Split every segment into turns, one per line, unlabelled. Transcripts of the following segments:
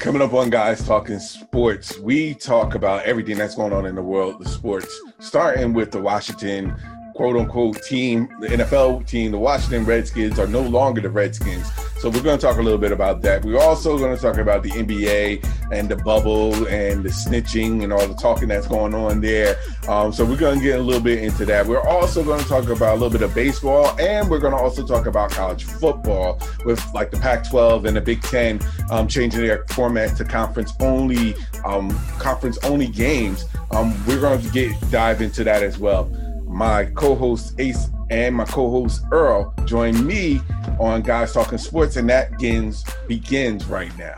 Coming up on Guys Talking Sports, we talk about everything that's going on in the world of sports, starting with the Washington quote unquote team, the NFL team, the Washington Redskins are no longer the Redskins. So we're going to talk a little bit about that. We're also going to talk about the NBA and the bubble and the snitching and all the talking that's going on there. Um, so we're going to get a little bit into that. We're also going to talk about a little bit of baseball and we're going to also talk about college football with like the Pac-12 and the Big Ten um, changing their format to conference only, um, conference only games. Um, we're going to get dive into that as well my co-host Ace and my co-host Earl join me on Guys Talking Sports, and that begins begins right now.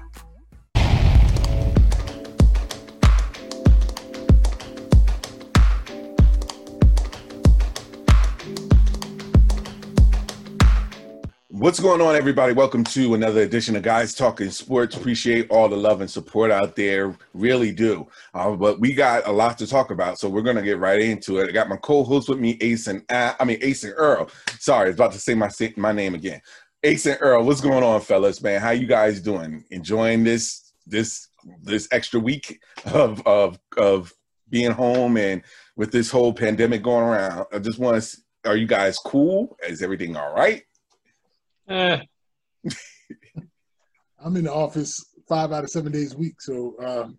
What's going on, everybody? Welcome to another edition of Guys Talking Sports. Appreciate all the love and support out there. Really do. Uh, but we got a lot to talk about, so we're gonna get right into it. I got my co-host with me, Ace and I mean Ace and Earl. Sorry, I was about to say my my name again. Ace and Earl, what's going on, fellas? Man, how you guys doing? Enjoying this this this extra week of of of being home and with this whole pandemic going around? I just want to. Are you guys cool? Is everything all right? Eh.
I'm in the office five out of seven days a week, so um,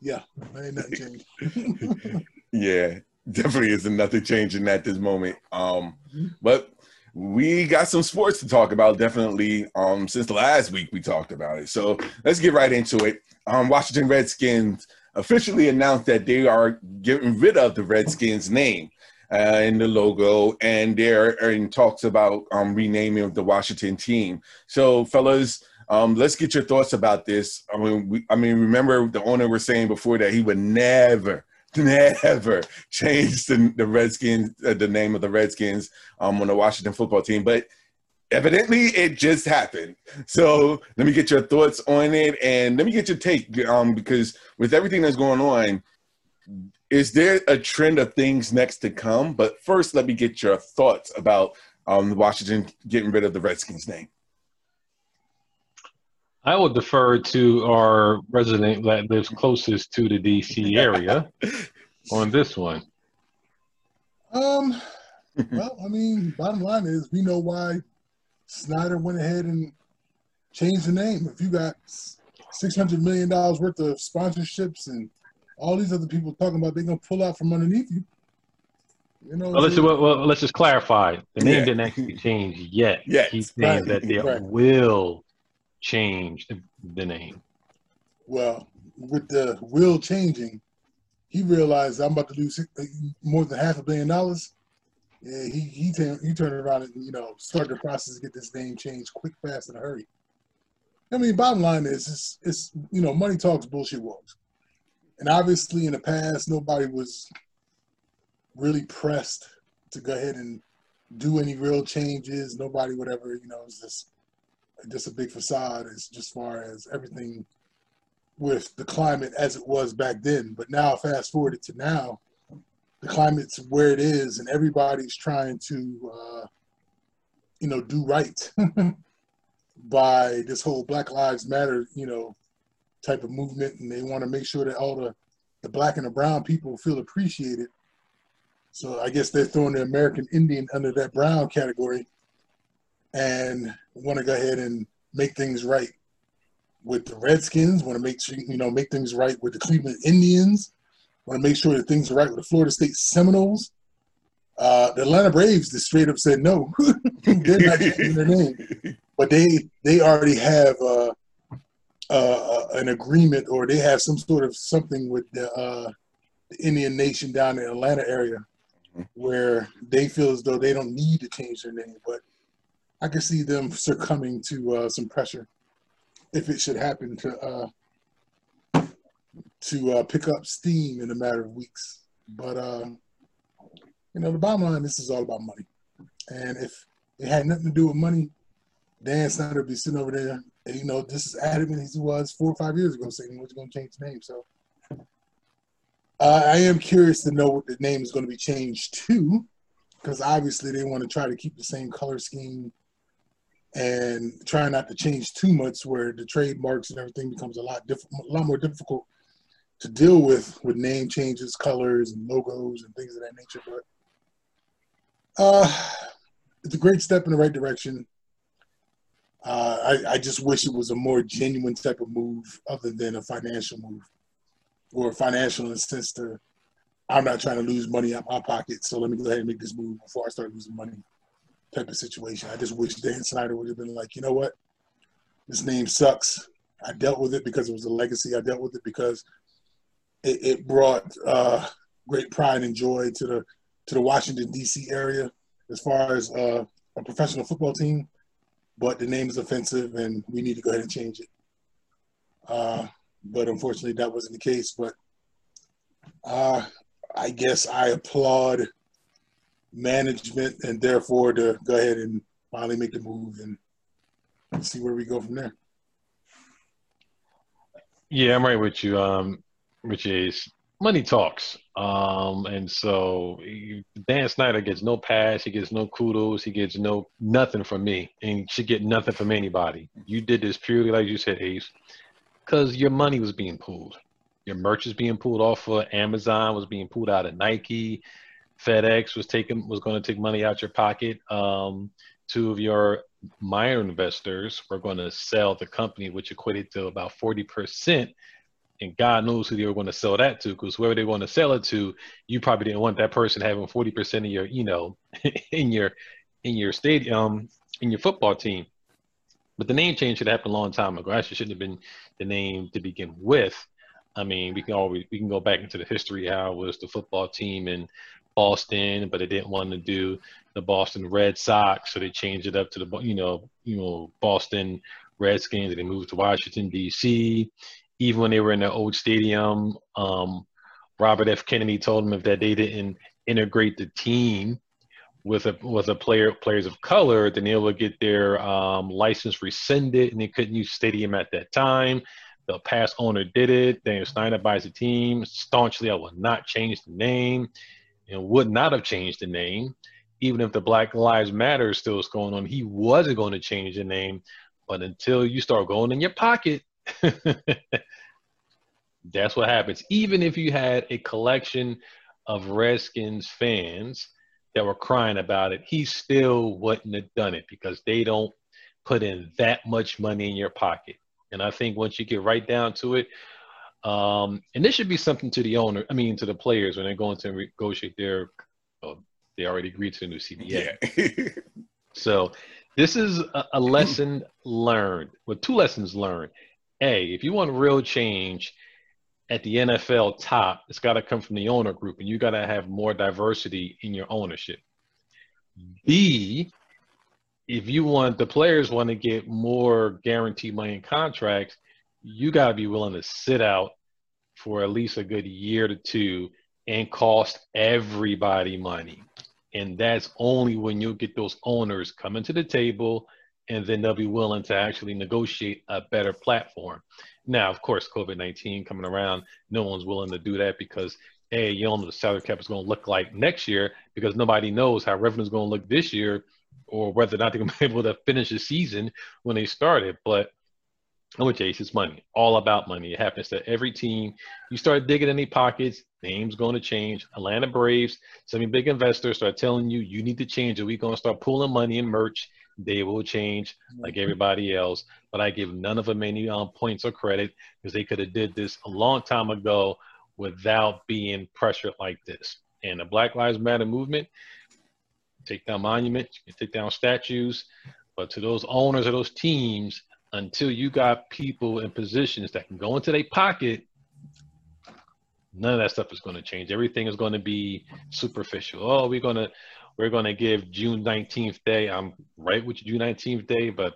yeah, ain't nothing changed.
yeah, definitely isn't nothing changing at this moment. Um, but we got some sports to talk about. Definitely, um, since last week we talked about it. So let's get right into it. Um, Washington Redskins officially announced that they are getting rid of the Redskins name uh, in the logo, and they're in talks about um, renaming the Washington team. So, fellas, um, let's get your thoughts about this. I mean, we, I mean, remember the owner was saying before that he would never, never change the, the Redskins, uh, the name of the Redskins um, on the Washington football team, but evidently it just happened. So let me get your thoughts on it, and let me get your take, um, because with everything that's going on, is there a trend of things next to come? But first, let me get your thoughts about um, Washington getting rid of the Redskins name.
I will defer to our resident that lives closest to the DC area on this one.
Um, well, I mean, bottom line is we know why Snyder went ahead and changed the name. If you got six hundred million dollars worth of sponsorships and all these other people talking about they're gonna pull out from underneath you.
You know, well, let's, well, well, let's just clarify. The name yeah. didn't actually change yet.
Yeah,
he's saying right. that they right. will change the, the name.
Well, with the will changing, he realized I'm about to lose more than half a billion dollars. Yeah, he he, t- he turned around and you know started the process to get this name changed quick, fast, in a hurry. I mean, bottom line is, it's, it's you know, money talks, bullshit walks and obviously in the past nobody was really pressed to go ahead and do any real changes. Nobody would ever, you know, it's just just a big facade as just far as everything with the climate as it was back then. But now fast forward it to now, the climate's where it is and everybody's trying to uh, you know, do right by this whole Black Lives Matter, you know, type of movement, and they want to make sure that all the the black and the brown people feel appreciated. So I guess they're throwing the American Indian under that brown category, and want to go ahead and make things right with the Redskins. Want to make sure you know make things right with the Cleveland Indians. Want to make sure that things are right with the Florida State Seminoles. Uh, the Atlanta Braves just straight up said no, they're not changing their name, but they they already have uh, uh, an agreement or they have some sort of something with the, uh, the Indian Nation down in the Atlanta area mm-hmm. where they feel as though they don't need to change their name. But I can see them succumbing to uh, some pressure if it should happen to uh, to uh, pick up steam in a matter of weeks. But uh, you know, the bottom line, this is all about money. And if it had nothing to do with money, Dan Snyder would be sitting over there and, you know, this is adamant as he was four or five years ago saying we're going to change the name. So uh, I am curious to know what the name is going to be changed to, because obviously they want to try to keep the same color scheme and try not to change too much where the trademarks and everything becomes a lot diff- a lot more difficult to deal with with name changes, colors, and logos and things of that nature. But uh, it's a great step in the right direction. Uh, I, I just wish it was a more genuine type of move other than a financial move or financial in I'm not trying to lose money out my pocket, so let me go ahead and make this move before I start losing money type of situation. I just wish Dan Snyder would have been like, you know what, this name sucks. I dealt with it because it was a legacy. I dealt with it because it, it brought uh, great pride and joy to the to the Washington D.C. area as far as uh, a professional football team. But the name is offensive, and we need to go ahead and change it. Uh, but unfortunately, that wasn't the case. But uh, I guess I applaud management and therefore to go ahead and finally make the move and see where we go from there.
Yeah, I'm right with you. Um, which is money talks. Um, and so Dan Snyder gets no pass, he gets no kudos, he gets no nothing from me, and should get nothing from anybody. You did this purely, like you said, Ace, because your money was being pulled. Your merch is being pulled off of Amazon, was being pulled out of Nike. FedEx was taking was going to take money out your pocket. Um, two of your minor investors were going to sell the company, which equated to about forty percent. And God knows who they were going to sell that to, because whoever they want to sell it to, you probably didn't want that person having forty percent of your, you know, in your in your stadium in your football team. But the name change should have happened a long time ago. Actually, shouldn't have been the name to begin with. I mean, we can always we can go back into the history how it was the football team in Boston, but they didn't want to do the Boston Red Sox, so they changed it up to the you know you know Boston Redskins. And they moved to Washington D.C. Even when they were in the old stadium, um, Robert F. Kennedy told them if that they didn't integrate the team with a with a player players of color, then they would get their um, license rescinded, and they couldn't use stadium at that time. The past owner did it. Daniel Snyder buys the team staunchly. I will not change the name and would not have changed the name, even if the Black Lives Matter still is going on. He wasn't going to change the name, but until you start going in your pocket, that's what happens. Even if you had a collection of Redskins fans that were crying about it, he still wouldn't have done it because they don't put in that much money in your pocket. And I think once you get right down to it, um, and this should be something to the owner, I mean, to the players when they're going to negotiate their, well, they already agreed to the new CBA. Yeah. so this is a, a lesson learned, well, two lessons learned. A, if you want real change at the NFL top, it's got to come from the owner group, and you got to have more diversity in your ownership. B, if you want the players want to get more guaranteed money in contracts, you got to be willing to sit out for at least a good year to two and cost everybody money. And that's only when you get those owners coming to the table and then they'll be willing to actually negotiate a better platform. Now, of course, COVID 19 coming around, no one's willing to do that because, A, you don't know the salary cap is going to look like next year because nobody knows how revenue is going to look this year or whether or not they're going to be able to finish the season when they started. But with Chase, it's money, all about money. It happens to every team. You start digging in any pockets, name's going to change. Atlanta Braves, some big investors start telling you you need to change it. We're going to start pulling money in merch. They will change like mm-hmm. everybody else. But I give none of them any um, points or credit because they could have did this a long time ago without being pressured like this. And the Black Lives Matter movement, take down monuments, you can take down statues, but to those owners of those teams, until you got people in positions that can go into their pocket, none of that stuff is going to change. Everything is going to be superficial. Oh, we're going to we're going to give June 19th day. I'm right with you, June 19th day, but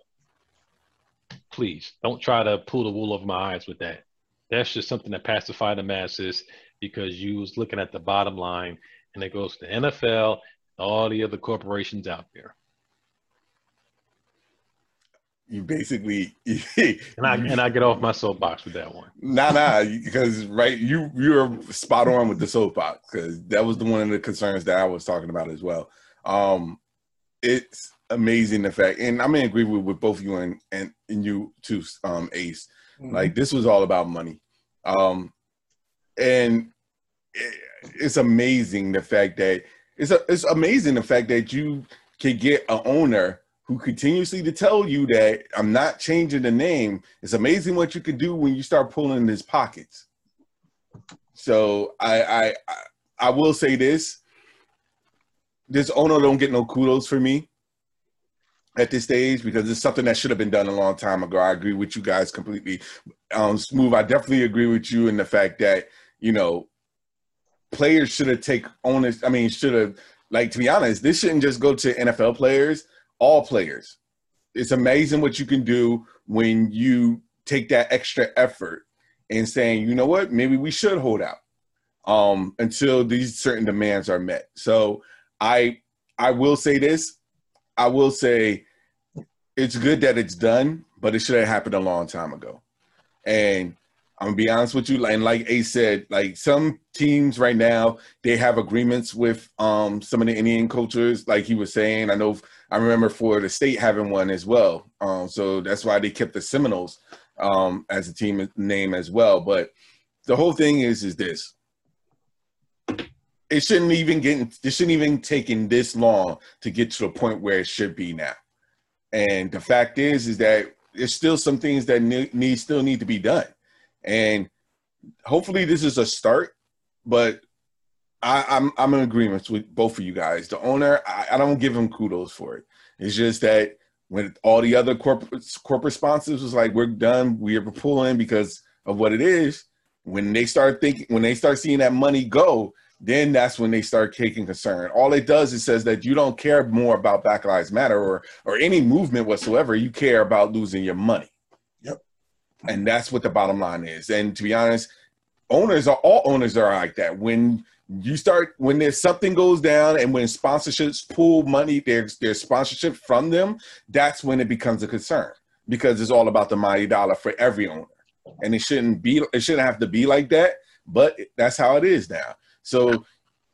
please don't try to pull the wool over my eyes with that. That's just something to pacify the masses because you was looking at the bottom line and it goes to NFL, all the other corporations out there
you basically
and I and I get off my soapbox with that one.
Nah, nah, because right, you you're spot on with the soapbox because that was the one of the concerns that I was talking about as well. Um, it's amazing the fact, and I'm in agreement with, with both you and, and and you too, um, Ace. Mm-hmm. Like this was all about money, um, and it, it's amazing the fact that it's a, it's amazing the fact that you can get an owner who continuously to tell you that I'm not changing the name. It's amazing what you can do when you start pulling in his pockets. So I I I will say this: this owner don't get no kudos for me at this stage because it's something that should have been done a long time ago. I agree with you guys completely. Um, Smooth, I definitely agree with you in the fact that you know players should have take onus. I mean, should have like to be honest, this shouldn't just go to NFL players. All players. It's amazing what you can do when you take that extra effort and saying, you know what, maybe we should hold out um, until these certain demands are met. So I I will say this. I will say it's good that it's done, but it should have happened a long time ago. And I'm gonna be honest with you, and like Ace said, like some teams right now, they have agreements with um, some of the Indian cultures, like he was saying. I know I remember Florida State having one as well. Um, so that's why they kept the Seminoles um, as a team name as well. But the whole thing is is this. It shouldn't even get it shouldn't even taken this long to get to the point where it should be now. And the fact is is that there's still some things that need, need still need to be done and hopefully this is a start. But I, am I'm, I'm in agreement with both of you guys. The owner, I, I don't give him kudos for it. It's just that when all the other corporate corporate sponsors was like, "We're done. We are pulling because of what it is." When they start thinking, when they start seeing that money go, then that's when they start taking concern. All it does is says that you don't care more about Black Lives Matter or or any movement whatsoever. You care about losing your money. Yep. And that's what the bottom line is. And to be honest, owners are all owners are like that. When you start when there's something goes down and when sponsorships pull money, there's there's sponsorship from them, that's when it becomes a concern because it's all about the mighty dollar for every owner. And it shouldn't be it shouldn't have to be like that, but that's how it is now. So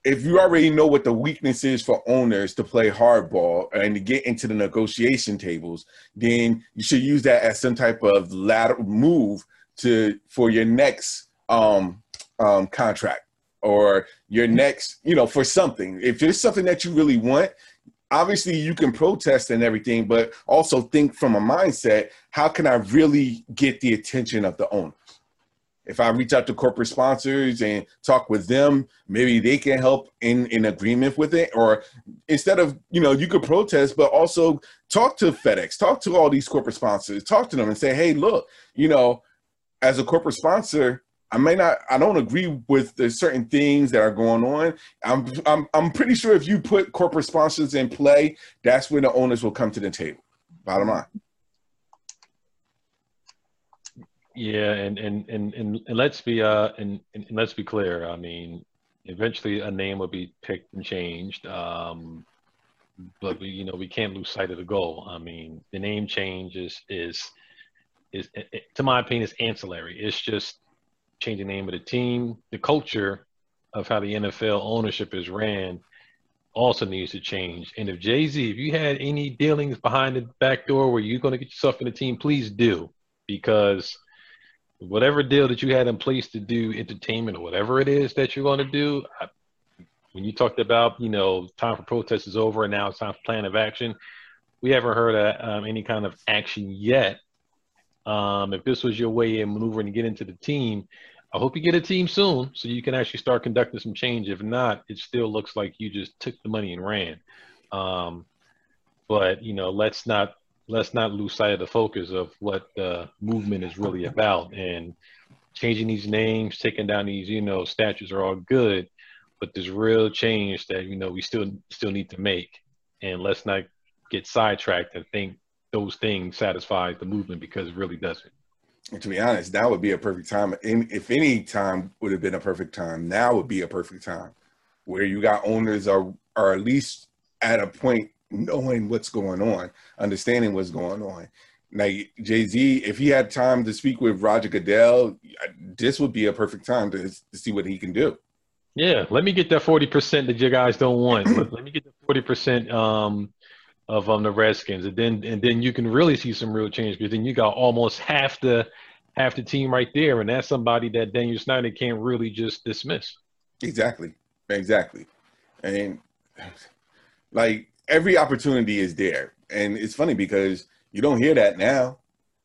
if you already know what the weakness is for owners to play hardball and to get into the negotiation tables, then you should use that as some type of lateral move to for your next um, um, contract or your next, you know, for something. If there's something that you really want, obviously you can protest and everything, but also think from a mindset: how can I really get the attention of the owner? if I reach out to corporate sponsors and talk with them, maybe they can help in in agreement with it. Or instead of you know you could protest, but also talk to FedEx, talk to all these corporate sponsors, talk to them and say, hey, look, you know, as a corporate sponsor. I may not. I don't agree with the certain things that are going on. I'm. I'm. I'm pretty sure if you put corporate sponsors in play, that's when the owners will come to the table. Bottom line.
Yeah, and and and and, and let's be uh and, and let's be clear. I mean, eventually a name will be picked and changed. Um, but we, you know, we can't lose sight of the goal. I mean, the name change is is is, to my opinion, is ancillary. It's just changing the name of the team. The culture of how the NFL ownership is ran also needs to change. And if Jay Z, if you had any dealings behind the back door where you're going to get yourself in the team, please do, because whatever deal that you had in place to do entertainment or whatever it is that you're going to do, I, when you talked about, you know, time for protest is over and now it's time for plan of action, we haven't heard of, um, any kind of action yet. Um, if this was your way in maneuvering to get into the team, I hope you get a team soon so you can actually start conducting some change. If not, it still looks like you just took the money and ran. Um, but you know, let's not let's not lose sight of the focus of what the movement is really about. And changing these names, taking down these, you know, statues are all good, but there's real change that you know we still still need to make. And let's not get sidetracked and think those things satisfy the movement because it really doesn't.
To be honest, that would be a perfect time. If any time would have been a perfect time, now would be a perfect time where you got owners are are at least at a point knowing what's going on, understanding what's going on. Like Jay Z, if he had time to speak with Roger Goodell, this would be a perfect time to, to see what he can do.
Yeah, let me get that forty percent that you guys don't want. let, let, me get the forty percent um, of um the Redskins, and then and then you can really see some real change because then you got almost half the half the team right there, and that's somebody that Daniel Snyder can't really just dismiss.
Exactly, exactly, and like every opportunity is there, and it's funny because you don't hear that now.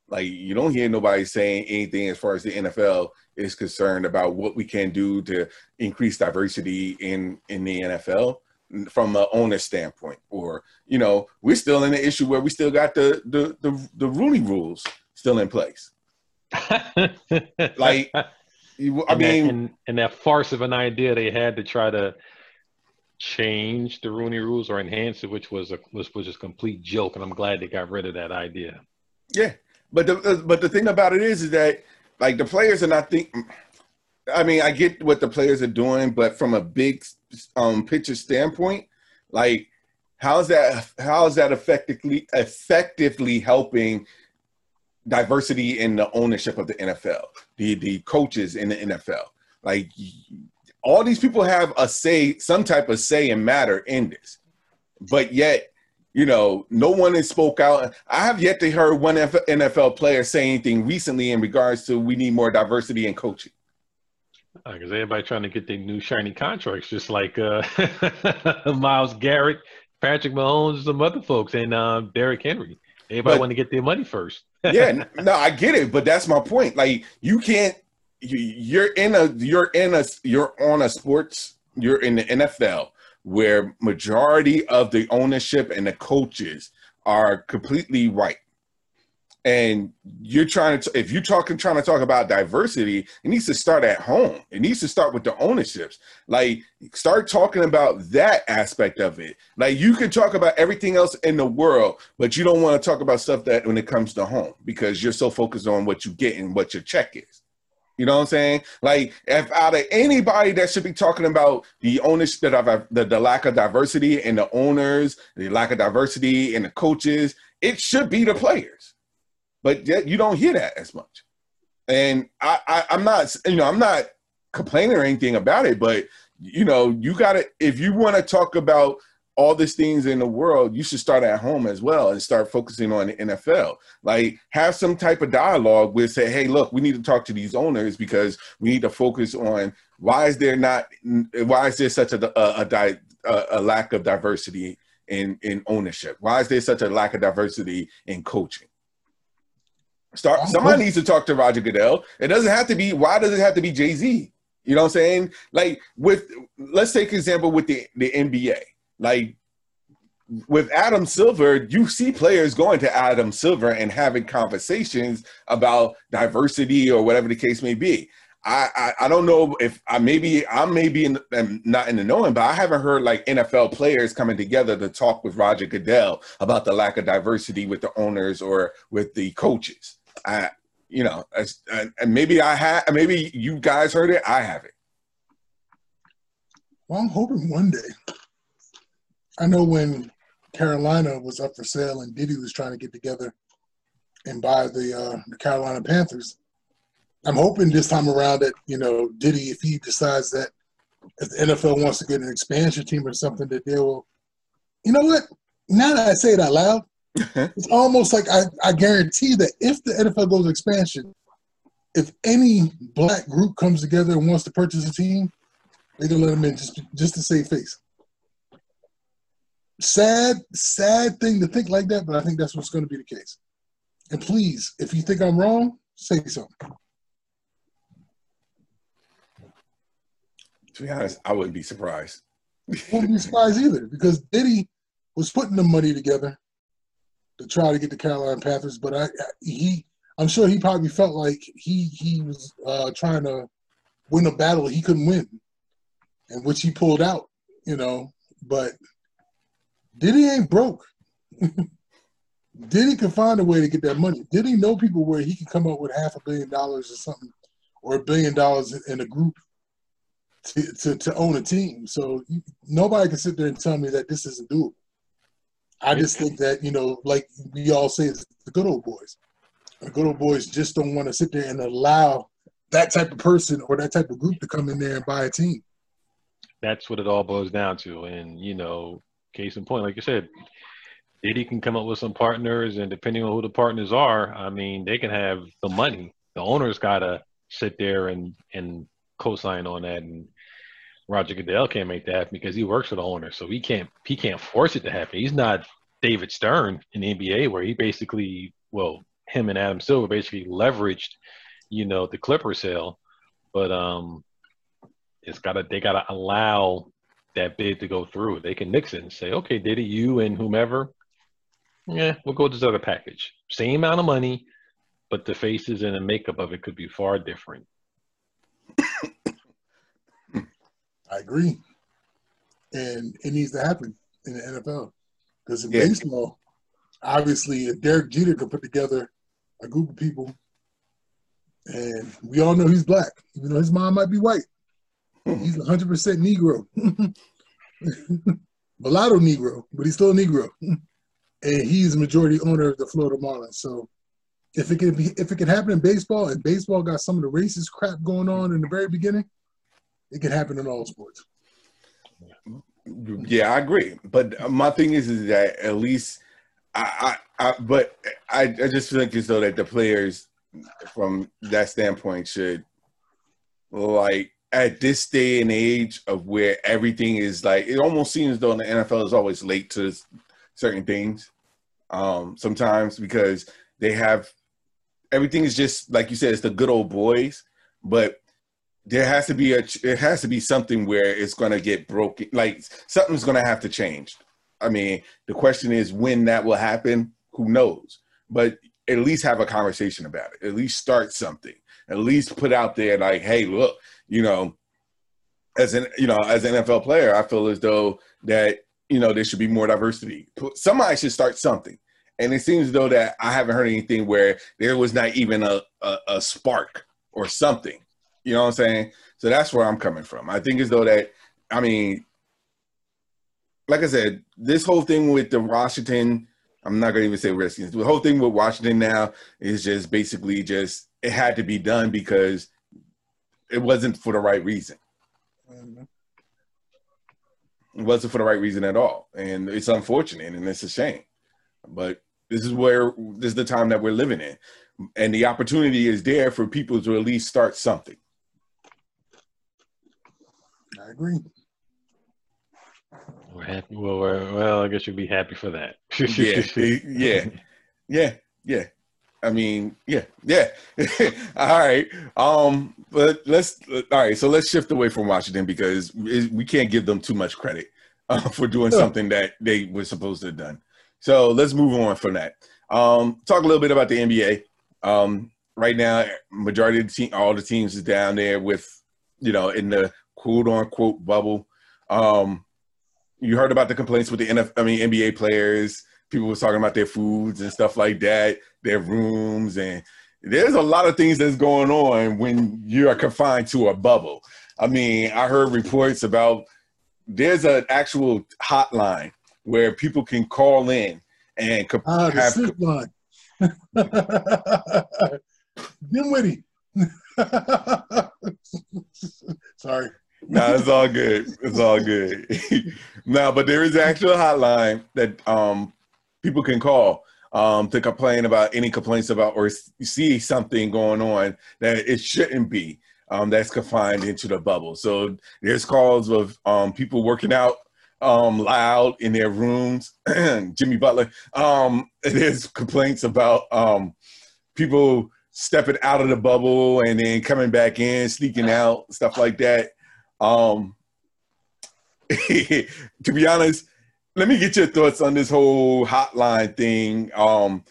Like you don't hear nobody saying anything as far as the NFL is concerned about what we can do to increase diversity in in the NFL from an owner standpoint, or you know, we're still in the issue where we still got the the the, the Rooney rules still in place. like, I
and mean, that, and, and that farce of an idea they had to try to change the Rooney rules or enhance it, which was a was was just a complete joke, and I'm glad they got rid of that idea.
Yeah, but the uh, but the thing about it is, is that like the players are not think. I mean, I get what the players are doing, but from a big um picture standpoint, like how's that how's that effectively effectively helping diversity in the ownership of the NFL, the the coaches in the NFL. Like all these people have a say, some type of say and matter in this, but yet, you know, no one has spoke out. I have yet to hear one NFL player say anything recently in regards to we need more diversity in coaching.
Because uh, everybody trying to get their new shiny contracts, just like uh, Myles Garrett, Patrick Mahomes, some other folks, and uh, Derrick Henry. Everybody want to get their money first.
yeah, no, I get it, but that's my point. Like, you can't. You're in a. You're in a. You're on a sports. You're in the NFL where majority of the ownership and the coaches are completely white and you're trying to if you're talking trying to talk about diversity it needs to start at home. It needs to start with the ownerships. Like start talking about that aspect of it. Like you can talk about everything else in the world but you don't want to talk about stuff that when it comes to home because you're so focused on what you get and what your check is. You know what I'm saying? Like, if out of anybody that should be talking about the ownership of the, the lack of diversity in the owners, the lack of diversity in the coaches, it should be the players but yet you don't hear that as much. And I, I I'm not, you know, I'm not complaining or anything about it, but you know, you gotta if you want to talk about all these things in the world, you should start at home as well and start focusing on the NFL. Like have some type of dialogue with say, hey, look, we need to talk to these owners because we need to focus on why is there not why is there such a a, a, a lack of diversity in in ownership? Why is there such a lack of diversity in coaching? Start. Somebody needs to talk to Roger Goodell. It doesn't have to be. Why does it have to be Jay Z? You know what I'm saying? Like with, let's take example with the the NBA. Like with Adam Silver, you see players going to Adam Silver and having conversations about diversity or whatever the case may be. I, I, I don't know if I maybe I'm maybe in, I'm not in the knowing, but I haven't heard like NFL players coming together to talk with Roger Goodell about the lack of diversity with the owners or with the coaches. I, you know, and maybe I have, maybe you guys heard it. I haven't.
Well, I'm hoping one day. I know when Carolina was up for sale and Diddy was trying to get together and buy the uh, the Carolina Panthers. I'm hoping this time around that you know Diddy, if he decides that if the NFL wants to get an expansion team or something, that they will. You know what? Now that I say it out loud, Uh-huh. it's almost like I, I guarantee that if the NFL goes expansion, if any black group comes together and wants to purchase a team, they're gonna let them in just just to save face. Sad, sad thing to think like that, but I think that's what's going to be the case. And please, if you think I'm wrong, say something.
To be honest, I wouldn't be surprised.
wouldn't be surprised either because Diddy was putting the money together to try to get the Carolina Panthers, but I he I'm sure he probably felt like he he was uh, trying to win a battle he couldn't win, and which he pulled out, you know. But Diddy ain't broke. Diddy can find a way to get that money. Diddy know people where he can come up with half a billion dollars or something, or a billion dollars in a group to, to, to own a team. So nobody can sit there and tell me that this isn't doable. I just think that you know, like we all say, it's the good old boys. The good old boys just don't want to sit there and allow that type of person or that type of group to come in there and buy a team.
That's what it all boils down to, and you know, case in point, like you said, Diddy can come up with some partners, and depending on who the partners are, I mean, they can have the money. The owner's got to sit there and and co-sign on that, and Roger Goodell can't make that happen because he works for the owner, so he can't he can't force it to happen. He's not David Stern in the NBA, where he basically, well, him and Adam Silver basically leveraged, you know, the Clipper sale, but um, it's gotta they gotta allow that bid to go through. They can nix it and say, okay, Diddy, you and whomever, yeah, we'll go with this other package. Same amount of money, but the faces and the makeup of it could be far different.
I agree. And it needs to happen in the NFL. Because in
Yeah.
baseball, obviously, if Derek Jeter could put together a group of people, and we all know he's black, even though his mom might be white, he's 100% Negro. Mulatto Negro, but he's still a Negro. and he's the majority owner of the Florida Marlins. So if it can be, if it can happen in baseball, and baseball got some of the racist crap going on in the very beginning, it can happen in all sports.
Yeah, I agree. But my thing is, is that at least I, I, I but I, I just think as though that the players from that standpoint should like at this day and age of where everything is like it almost seems though the NFL is always late to certain things. Um, sometimes because they have everything is just like you said, it's the good old boys, but there has to be a it has to be something where it's going to get broken like something's going to have to change. I mean the question is when that will happen who knows? But at least have a conversation about it at least start something at least put out there like hey look you know as an you know as an nfl player i feel as though that you know there should be more diversity. Somebody should start something. And it seems though that i haven't heard anything where there was not even a, a, a spark or something you know what I'm saying? So that's where I'm coming from. I think as though that, I mean, like I said, this whole thing with the Washington, I'm not going to even say Redskins. The whole thing with Washington now is just basically just, it had to be done because it wasn't for the right reason. It wasn't for the right reason at all. And it's unfortunate and it's a shame. But this is where, this is the time that we're living in. And the opportunity is there for people to at least start something.
I agree.
We're happy. Well, we're, well, I guess you'd be happy for that.
yeah, yeah, yeah, yeah. I mean, yeah, yeah. all right. Um, but let's all right. So let's shift away from Washington because we can't give them too much credit uh, for doing something that they were supposed to have done. So let's move on from that. Um, talk a little bit about the NBA. Um, right now, majority of the team, all the teams is down there with, you know, in the quote unquote bubble. Um, you heard about the complaints with the NF, I mean NBA players. People was talking about their foods and stuff like that, their rooms, and there's a lot of things that's going on when you are confined to a bubble. I mean, I heard reports about there's an actual hotline where people can call in and co-
Ah, the
have
zip line. Dinwiddie. Sorry.
No, it's all good. It's all good. no, but there is actual hotline that um, people can call um, to complain about any complaints about or see something going on that it shouldn't be. Um, that's confined into the bubble. So there's calls of um, people working out um, loud in their rooms. Jimmy Butler. Um, there's complaints about um, people stepping out of the bubble and then coming back in, sneaking out, stuff like that. Um, to be honest, let me get your thoughts on this whole hotline thing. Um,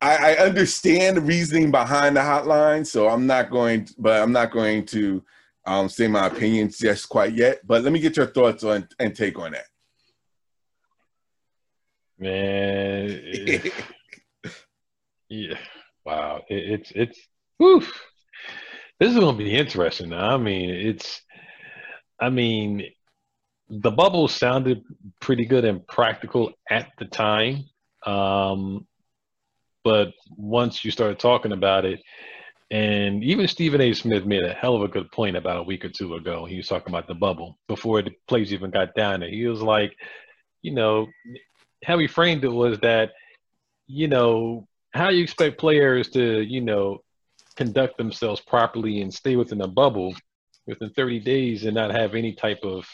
I, I understand the reasoning behind the hotline, so I'm not going, to, but I'm not going to um, say my opinions just quite yet. But let me get your thoughts on and take on that.
Man, yeah, wow, it, it's it's whew. This is gonna be interesting. Now. I mean, it's, I mean, the bubble sounded pretty good and practical at the time, um, but once you started talking about it, and even Stephen A. Smith made a hell of a good point about a week or two ago. He was talking about the bubble before the plays even got down there. He was like, you know, how he framed it was that, you know, how you expect players to, you know, conduct themselves properly and stay within a bubble within 30 days and not have any type of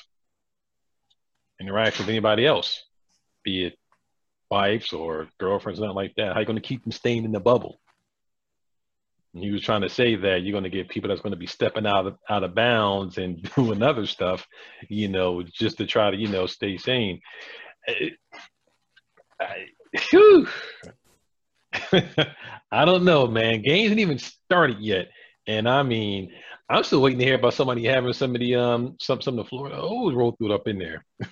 interaction with anybody else, be it wives or girlfriends, nothing like that. How you going to keep them staying in the bubble? And he was trying to say that you're going to get people that's going to be stepping out of out of bounds and doing other stuff, you know, just to try to you know stay sane. I, I don't know, man. Games ain't even started yet, and I mean, I'm still waiting to hear about somebody having some of the um some some of the Florida oh roll through it up in there.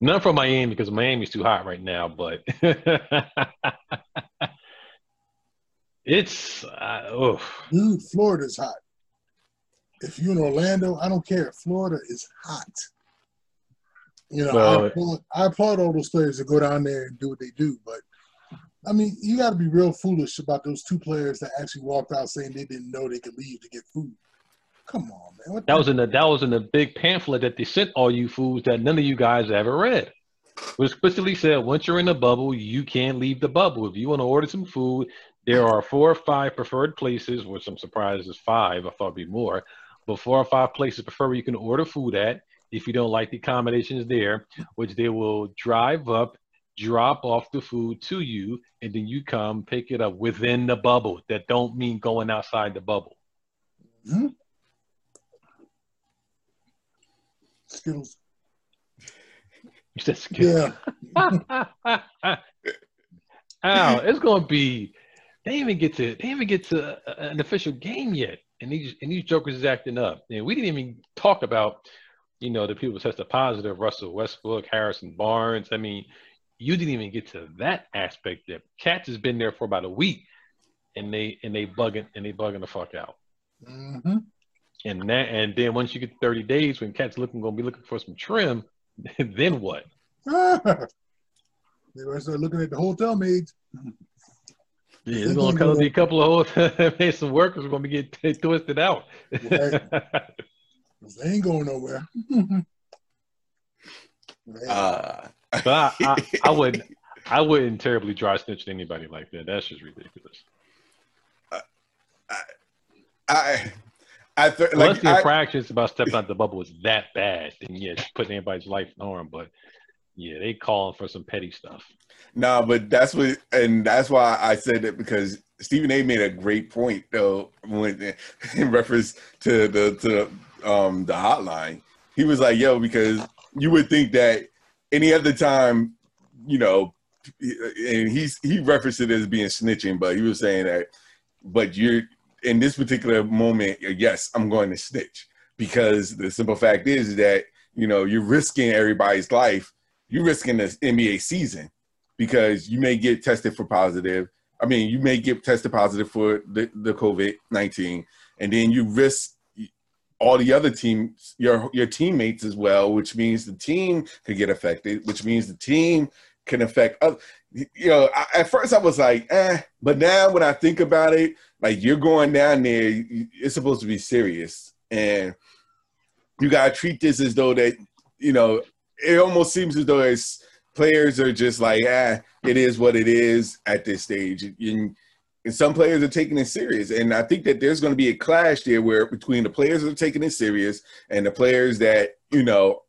None from Miami because Miami's too hot right now, but it's uh, oh.
dude, Florida's hot. If you're in Orlando, I don't care. Florida is hot. You know, well, I, applaud, I applaud all those players that go down there and do what they do, but I mean, you got to be real foolish about those two players that actually walked out saying they didn't know they could leave to get food. Come on, man.
What that was in the that was in the big pamphlet that they sent all you fools that none of you guys ever read. It explicitly said once you're in the bubble, you can't leave the bubble. If you want to order some food, there are four or five preferred places, which I'm surprised is five. I thought it'd be more, but four or five places prefer you can order food at. If you don't like the accommodations there, which they will drive up, drop off the food to you, and then you come pick it up within the bubble. That don't mean going outside the bubble.
Mm-hmm. Skittles.
You said Skittles. Yeah. Ow, it's gonna be. They even get to. They even get to an official game yet, and these and these jokers is acting up. And we didn't even talk about, you know, the people tested positive. Russell Westbrook, Harrison Barnes. I mean, you didn't even get to that aspect yet. Cats has been there for about a week, and they and they bugging and they bugging the fuck out.
Mm-hmm.
And that, and then once you get 30 days, when cats looking gonna be looking for some trim, then what?
they gonna start looking at the hotel maids.
Yeah, it's gonna come be a couple of hotel some workers are gonna be get twisted out.
Right. they ain't going nowhere.
uh, but I, I, I would I wouldn't terribly dry snitch to anybody like that. That's just ridiculous.
Uh, I, I I th-
Unless like, the infractions about stepping out the bubble was that bad, then yeah, putting anybody's life in harm. But yeah, they calling for some petty stuff.
No, nah, but that's what, and that's why I said that because Stephen A. made a great point though when in reference to the to um the hotline. He was like, "Yo," because you would think that any other time, you know, and he's he referenced it as being snitching, but he was saying that, but you're in this particular moment, yes, I'm going to snitch because the simple fact is that you know you're risking everybody's life. You're risking this NBA season because you may get tested for positive. I mean, you may get tested positive for the, the COVID nineteen, and then you risk all the other teams, your your teammates as well, which means the team could get affected, which means the team can affect other you know, I, at first I was like, eh, but now when I think about it, like you're going down there, it's supposed to be serious, and you gotta treat this as though that, you know, it almost seems as though it's players are just like, ah, it is what it is at this stage, and, and some players are taking it serious, and I think that there's going to be a clash there where between the players that are taking it serious and the players that you know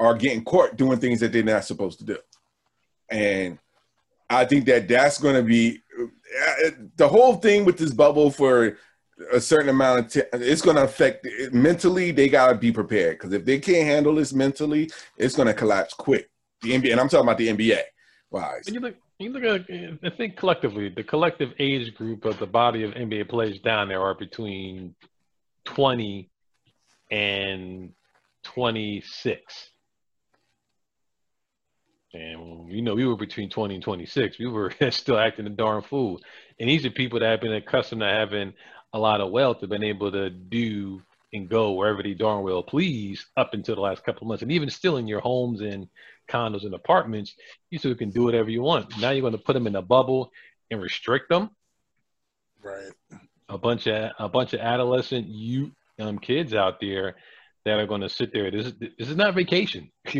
are getting caught doing things that they're not supposed to do, and I think that that's going to be uh, the whole thing with this bubble for a certain amount of time. It's going to affect mentally. They got to be prepared because if they can't handle this mentally, it's going to collapse quick. The NBA, and I'm talking about the NBA. Wise.
You look at, I think collectively, the collective age group of the body of NBA players down there are between 20 and 26. And you know, we were between 20 and 26. We were still acting a darn fool. And these are people that have been accustomed to having a lot of wealth, have been able to do and go wherever they darn well please up until the last couple of months. And even still in your homes and condos and apartments, you still can do whatever you want. Now you're going to put them in a bubble and restrict them.
Right.
A bunch of a bunch of adolescent you um, kids out there that are going to sit there. This is this is not vacation.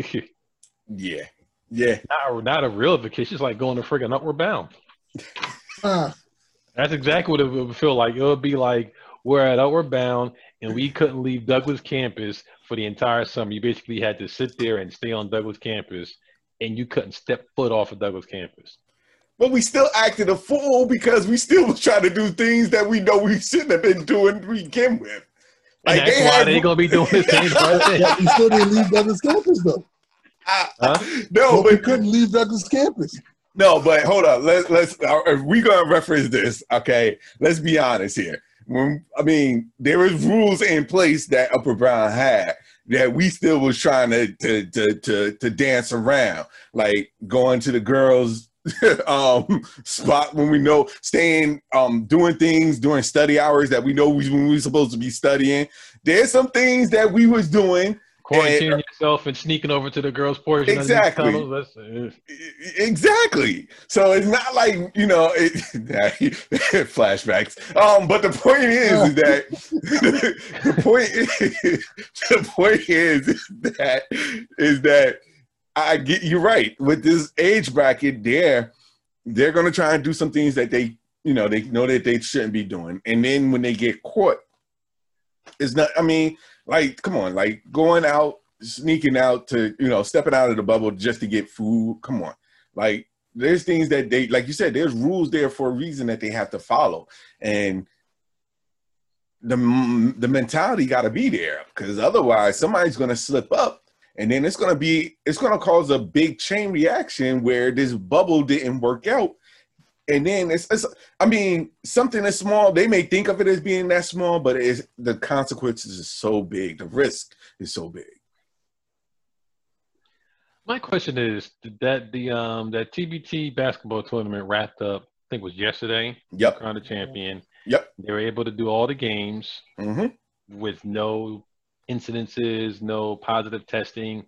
yeah, Yeah.
Not, not a real vacation. It's like going to friggin' Upward Bound. That's exactly what it would feel like. It would be like we're at Outward Bound and we couldn't leave Douglas campus for the entire summer. You basically had to sit there and stay on Douglas campus and you couldn't step foot off of Douglas campus.
But we still acted a fool because we still was trying to do things that we know we shouldn't have been doing to begin with.
And
Like,
that's
they
why
had-
they're gonna be doing the same thing.
yeah, you still didn't leave Douglas campus though.
no,
But we couldn't leave Douglas campus.
No, but hold on. Let's let's uh, we gonna reference this, okay? Let's be honest here. When I mean, there was rules in place that Upper Brown had that we still was trying to to to to, to dance around, like going to the girls. um spot when we know staying um doing things during study hours that we know we, when we were supposed to be studying there's some things that we was doing
Quarantining yourself and sneaking over to the girls' portion.
Exactly. Exactly. So it's not like you know it, flashbacks. Um, but the point is, is that the point is, the point is, is that is that I get you right with this age bracket. There, they're gonna try and do some things that they you know they know that they shouldn't be doing, and then when they get caught, it's not. I mean, like, come on, like going out sneaking out to you know stepping out of the bubble just to get food come on. Like there's things that they like you said there's rules there for a reason that they have to follow. And the the mentality got to be there because otherwise somebody's going to slip up and then it's going to be it's going to cause a big chain reaction where this bubble didn't work out and then it's, it's i mean something that's small they may think of it as being that small but it's the consequences is so big the risk is so big
My question is that the um that TBT basketball tournament wrapped up. I think it was yesterday.
yep
Crowned the champion.
Yep.
They were able to do all the games
hmm
with no incidences, no positive testing.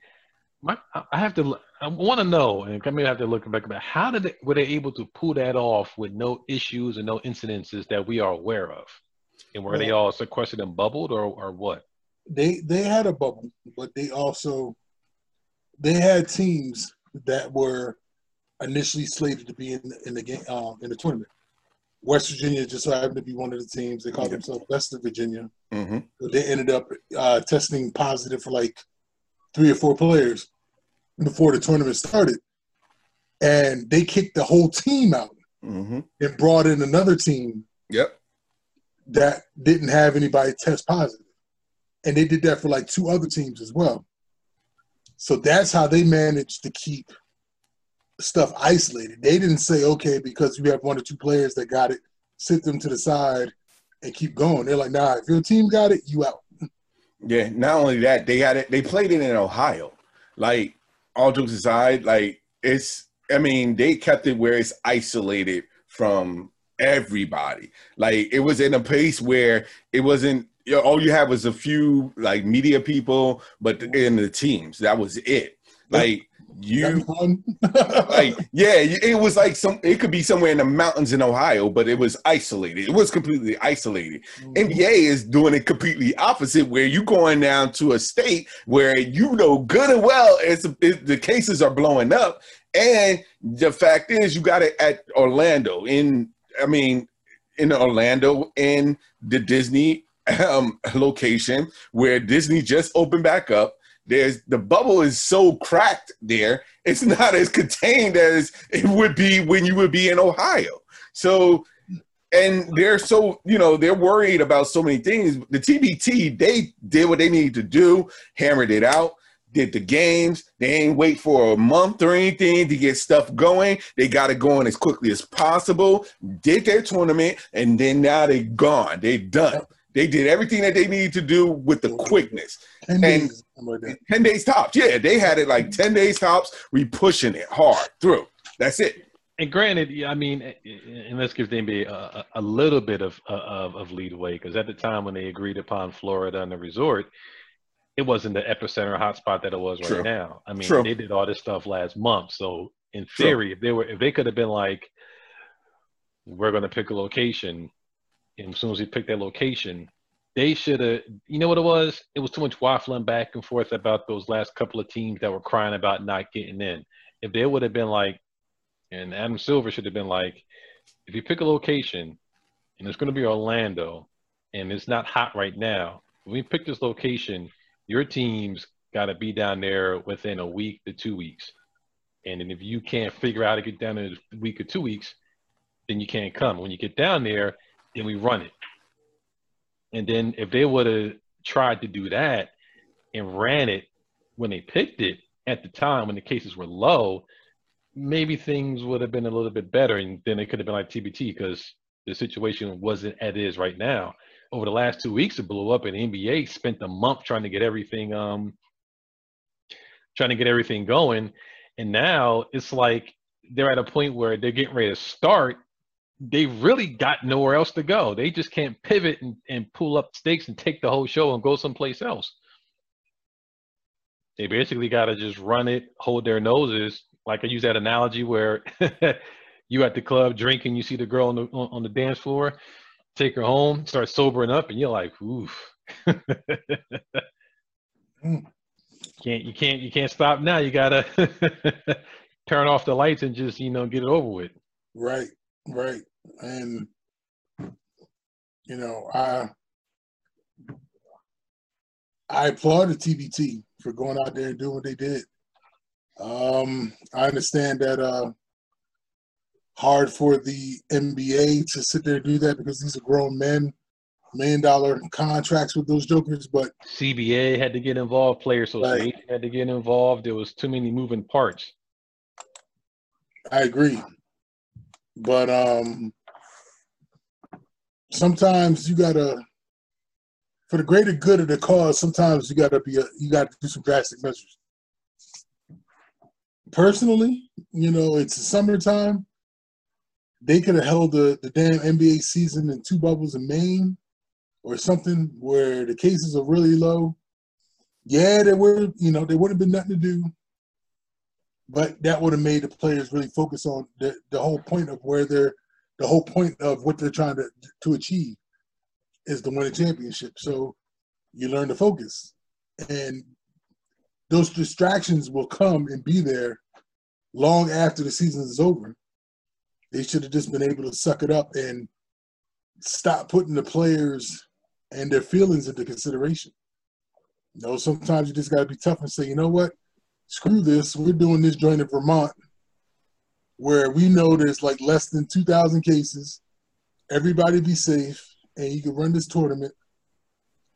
My, I have to. I want to know, and I may have to look back about how did they, were they able to pull that off with no issues and no incidences that we are aware of? And were they all sequestered and bubbled, or or what?
They they had a bubble, but they also they had teams that were initially slated to be in the, in the game um, in the tournament. West Virginia just so happened to be one of the teams. They called
Yeah.
themselves West of Virginia.
hmm
They ended up uh, testing positive for like three or four players before the tournament started, and they kicked the whole team out
hmm
and brought in another team
Yep.
that didn't have anybody test. And they did that for like two other teams as well. So that's how they managed to keep stuff isolated. They didn't say, okay, because you have one or two players that got it, sit them to the side and keep going. They're like, nah, if your team got it, you out.
Yeah. Not only that, they had it. They played it in Ohio. Like all jokes aside, like it's. I mean, they kept it where it's isolated from everybody. Like it was in a place where it wasn't. You know, all you had was a few like media people, but in the teams, that was it. Like you.
That'd be fun.
like yeah it was like some it could be somewhere in the mountains in ohio but it was isolated. It was completely isolated. Nba is doing it completely opposite where you going down to a state where you know good and well it's, it, the cases are blowing up. And the fact is you got it at orlando. In i mean in orlando in the disney um, location where disney just opened back up there's the bubble is so cracked there it's not as contained as it would be when you would be in ohio. So and they're so you know they're worried about so many things. The tbt they did what they needed to do hammered it out did the games. They ain't wait for a month or anything to get stuff going. They got it going as quickly as possible. Did their tournament and then now they gone. They done they did everything that they needed to do with the quickness
10 days, something like
10 days tops. Yeah, they had it like 10 days tops. We pushing it hard through. That's it.
And granted, yeah, I mean, and let's give the NBA a, a, a little bit of of, of leadway because at the time when they agreed upon Florida and the resort, it wasn't the epicenter hotspot that it was right
True.
now. I mean,
True.
they did all this stuff last month, so in
True.
theory, if they were, if they could have been like, we're going to pick a location, and as soon as we pick that location, they should have. You know what it was? It was too much waffling back and forth about those last couple of teams that were crying about not getting in. if they would have been like, and Adam Silver should have been like, if you pick a location and it's going to be Orlando and it's not hot right now, when we pick this location, your team's got to be down there within a week to two weeks. And then if you can't figure out to get down in a week or two weeks, then you can't come. When you get down there, then we run it. And then if they would have tried to do that and ran it when they picked it at the time when the cases were low, maybe things would have been a little bit better. And then it could have been like TBT because the situation wasn't as it is right now. Over the last two weeks, it blew up, and the NBA spent a month trying to get everything um trying to get everything going. And now it's like they're at a point where they're getting ready to start. They really got nowhere else to go. They just can't pivot and, and pull up stakes and take the whole show and go someplace else. They basically got to just run it, hold their noses. Like I use that analogy where you at the club drinking, you see the girl on the on the dance floor, take her home, start sobering up, and you're like, oof. mm can't you can't you can't stop now. You gotta turn off the lights and just you know get it over with.
Right, right, and you know I I applaud the TBT for going out there and doing what they did. Um, I understand that uh, hard for the NBA to sit there and do that because these are grown men million dollar contracts with those jokers, but
CBA had to get involved, players Association right. had to get involved. There was too many moving parts.
I agree, but um, sometimes you gotta, for the greater good of the cause. Sometimes you gotta be a, you got to do some drastic measures. Personally, you know, it's the summertime. They could have held the, the damn NBA season in two bubbles in Maine or something where the cases are really low, yeah, there were, you know, there would have been nothing to do. But that would have made the players really focus on the, the whole point of where they're, the whole point of what they're trying to to achieve is to win a championship. So you learn to focus. And those distractions will come and be there long after the season is over. They should have just been able to suck it up and stop putting the players and their feelings into consideration. You know, sometimes you just got to be tough and say, you know what, screw this. We're doing this joint in Vermont, where we know there's like less than 2,000 cases. Everybody be safe, and you can run this tournament,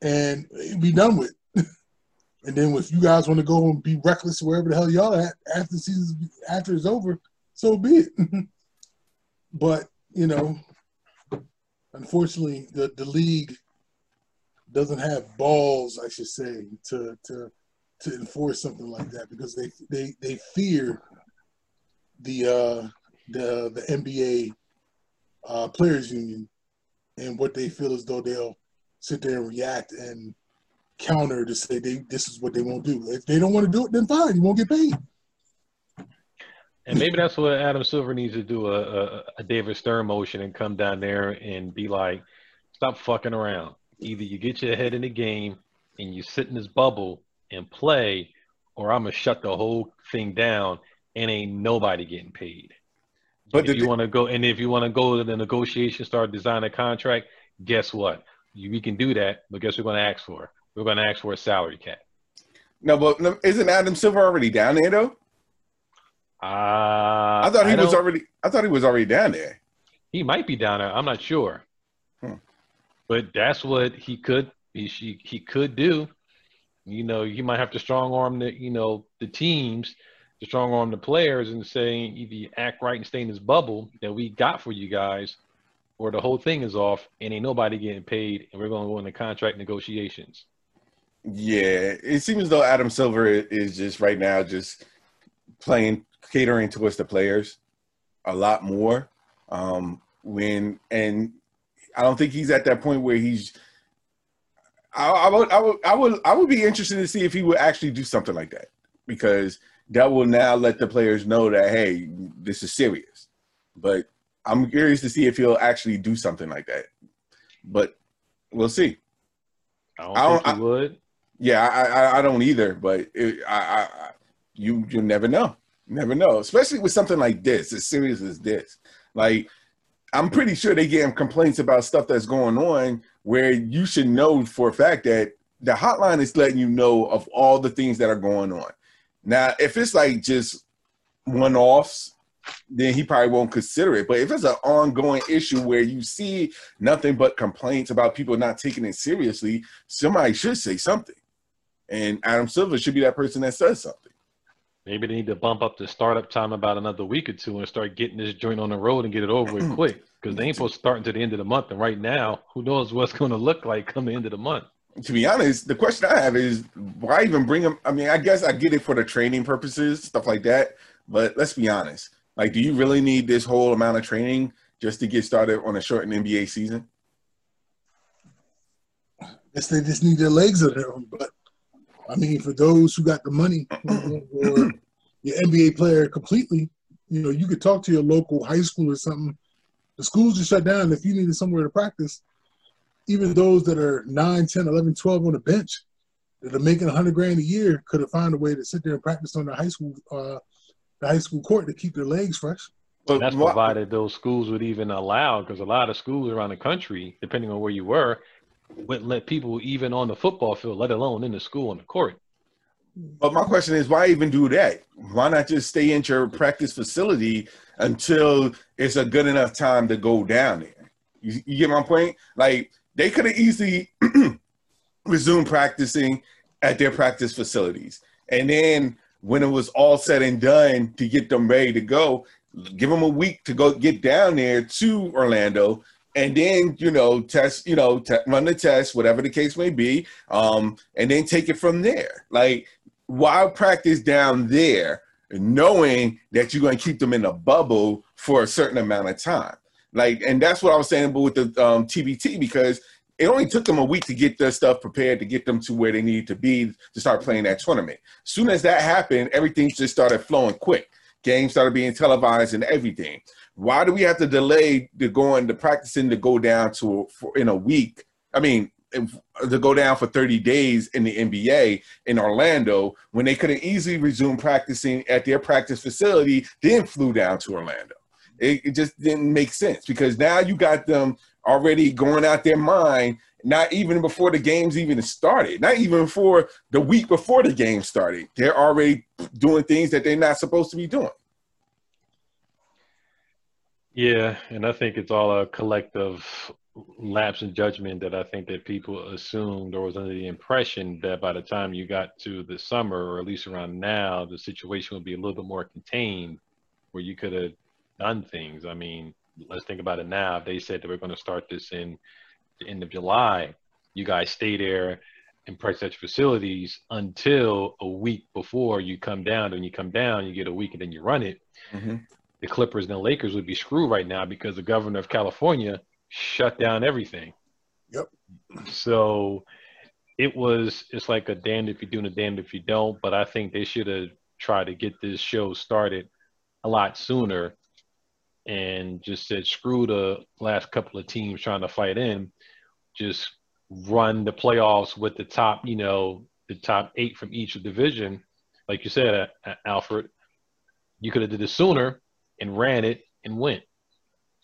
and be done with. and then if you guys want to go and be reckless wherever the hell y'all at after the season after it's over, so be it. but you know, unfortunately, the the league doesn't have balls, I should say, to to to enforce something like that because they they they fear the uh, the the NBA uh, players union and what they feel as though they'll sit there and react and counter to say they this is what they won't do. If they don't want to do it, then fine, you won't get paid.
And maybe that's what Adam Silver needs to do a, a, a David Stern motion and come down there and be like, stop fucking around either you get your head in the game and you sit in this bubble and play, or I'm gonna shut the whole thing down and ain't nobody getting paid. But if you want to go, and if you want to go to the negotiation, start design a contract, guess what? You, we can do that, but guess we're going to ask for? We're going to ask for a salary cap.
No, but isn't Adam Silver already down there though?
Uh,
I thought he I was already. I thought he was already down there.
He might be down there. I'm not sure. Hmm. But that's what he could he she, he could do. You know, you might have to strong arm the you know the teams, to strong arm the players, and saying either you act right and stay in this bubble that we got for you guys, or the whole thing is off and ain't nobody getting paid, and we're going to go into contract negotiations.
Yeah, it seems as though Adam Silver is just right now just playing catering towards the players a lot more. Um, when and I don't think he's at that point where he's. I, I, would, I would, I would, I would be interested to see if he would actually do something like that because that will now let the players know that hey, this is serious. But I'm curious to see if he'll actually do something like that. But we'll see.
I don't, I don't think he I, would.
Yeah, I, I, I don't either. But it, I, I, you, you never know. Never know, especially with something like this, as serious as this. Like, I'm pretty sure they get complaints about stuff that's going on where you should know for a fact that the hotline is letting you know of all the things that are going on. Now, if it's like just one offs, then he probably won't consider it. But if it's an ongoing issue where you see nothing but complaints about people not taking it seriously, somebody should say something. And Adam Silver should be that person that says something.
Maybe they need to bump up the startup time about another week or two and start getting this joint on the road and get it over with mm-hmm. quick. Because they ain't supposed to start until the end of the month. And right now, who knows what's going to look like come the end of the month.
To be honest, the question I have is why even bring them? I mean, I guess I get it for the training purposes, stuff like that. But let's be honest. Like, do you really need this whole amount of training just to get started on a shortened NBA season?
I guess they just need their legs under them. But I mean, for those who got the money or your NBA player completely, you know, you could talk to your local high school or something. The schools are shut down. If you needed somewhere to practice, even those that are 9, 10, 11, 12 on the bench that are making 100 grand a year could have found a way to sit there and practice on the high school uh, the high school court to keep their legs fresh.
But that's provided those schools would even allow, because a lot of schools around the country, depending on where you were, wouldn't let people even on the football field, let alone in the school on the court.
But my question is, why even do that? Why not just stay in your practice facility until it's a good enough time to go down there? You, you get my point? Like they could have easily resumed practicing at their practice facilities, and then when it was all said and done to get them ready to go, give them a week to go get down there to Orlando and then you know test you know te- run the test whatever the case may be um and then take it from there like why practice down there knowing that you're going to keep them in a bubble for a certain amount of time like and that's what i was saying with the um, tbt because it only took them a week to get their stuff prepared to get them to where they needed to be to start playing that tournament. Soon as that happened, everything just started flowing quick. Games started being televised and everything. Why do we have to delay the going the practicing to go down to for, in a week? I mean, to go down for 30 days in the NBA in Orlando when they could have easily resumed practicing at their practice facility, then flew down to Orlando. It, it, just didn't make sense because now you got them already going out their mind, not even before the games even started, not even before the week before the game started. They're already doing things that they're not supposed to be doing.
Yeah, and I think it's all a collective lapse in judgment that I think that people assumed or was under the impression that by the time you got to the summer, or at least around now, the situation would be a little bit more contained where you could have done things. I mean, let's think about it now. If they said that we're going to start this in the end of July, you guys stay there and at your facilities until a week before you come down. When you come down, you get a week and then you run it. Mm-hmm. The Clippers and the Lakers would be screwed right now because the governor of California shut down everything.
Yep.
So it was it's like a damned if you do and a damned if you don't. But I think they should have tried to get this show started a lot sooner and just said, screw the last couple of teams trying to fight in, just run the playoffs with the top, you know, the top eight from each division. Like you said, Alfred, you could have did it sooner and ran it and went.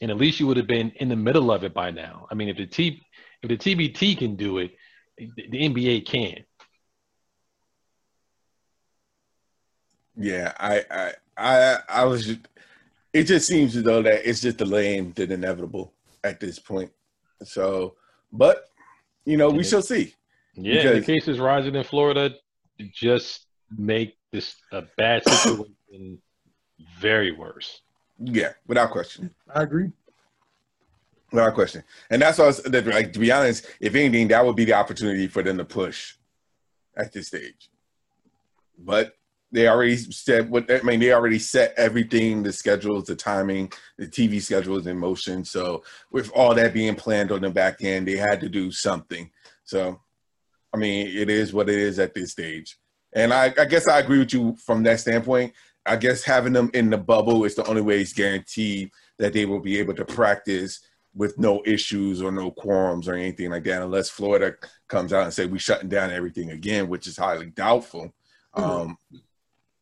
And at least you would have been in the middle of it by now. I mean, if the T, if the TBT can do it, the NBA can.
Yeah, I, I, I, I was. Just, it just seems as though that it's just delaying the inevitable at this point. So, but you know, we shall see.
Yeah, because, the cases rising in Florida just make this a bad situation very worse.
Yeah, without question.
I agree.
Without question, and that's why, like to be honest, if anything, that would be the opportunity for them to push at this stage. But they already said what I mean. They already set everything, the schedules, the timing, the TV schedules in motion. So with all that being planned on the back end, they had to do something. So, I mean, it is what it is at this stage. And I, I guess I agree with you from that standpoint. I guess having them in the bubble is the only way it's guaranteed that they will be able to practice with no issues or no quorums or anything like that, unless Florida comes out and say we're shutting down everything again, which is highly doubtful. Mm-hmm. Um,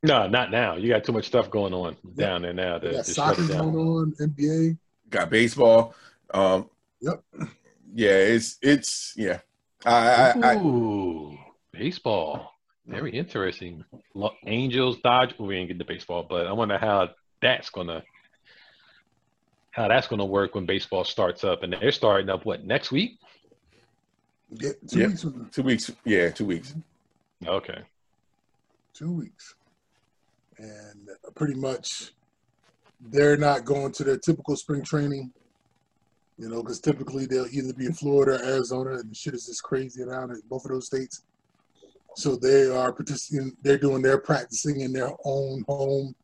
No, not now. You got too much stuff going on down there now. To,
You got soccer going
down.
on, NBA.
Got baseball. Um,
Yep.
yeah, it's it's yeah. I, I, I
baseball. Very mm-hmm. interesting. Lo- Angels, Dodge. We ain't get to baseball, but I wonder how that's gonna how that's gonna work when baseball starts up, and they're starting up what next week?
Yeah, two
Yep.
weeks
two weeks. Yeah, two weeks.
Okay.
two weeks, and pretty much they're not going to their typical spring training. You know, because typically they'll either be in Florida or Arizona, and the shit is just crazy around in both of those states. So they are participating. They're doing their practicing in their own home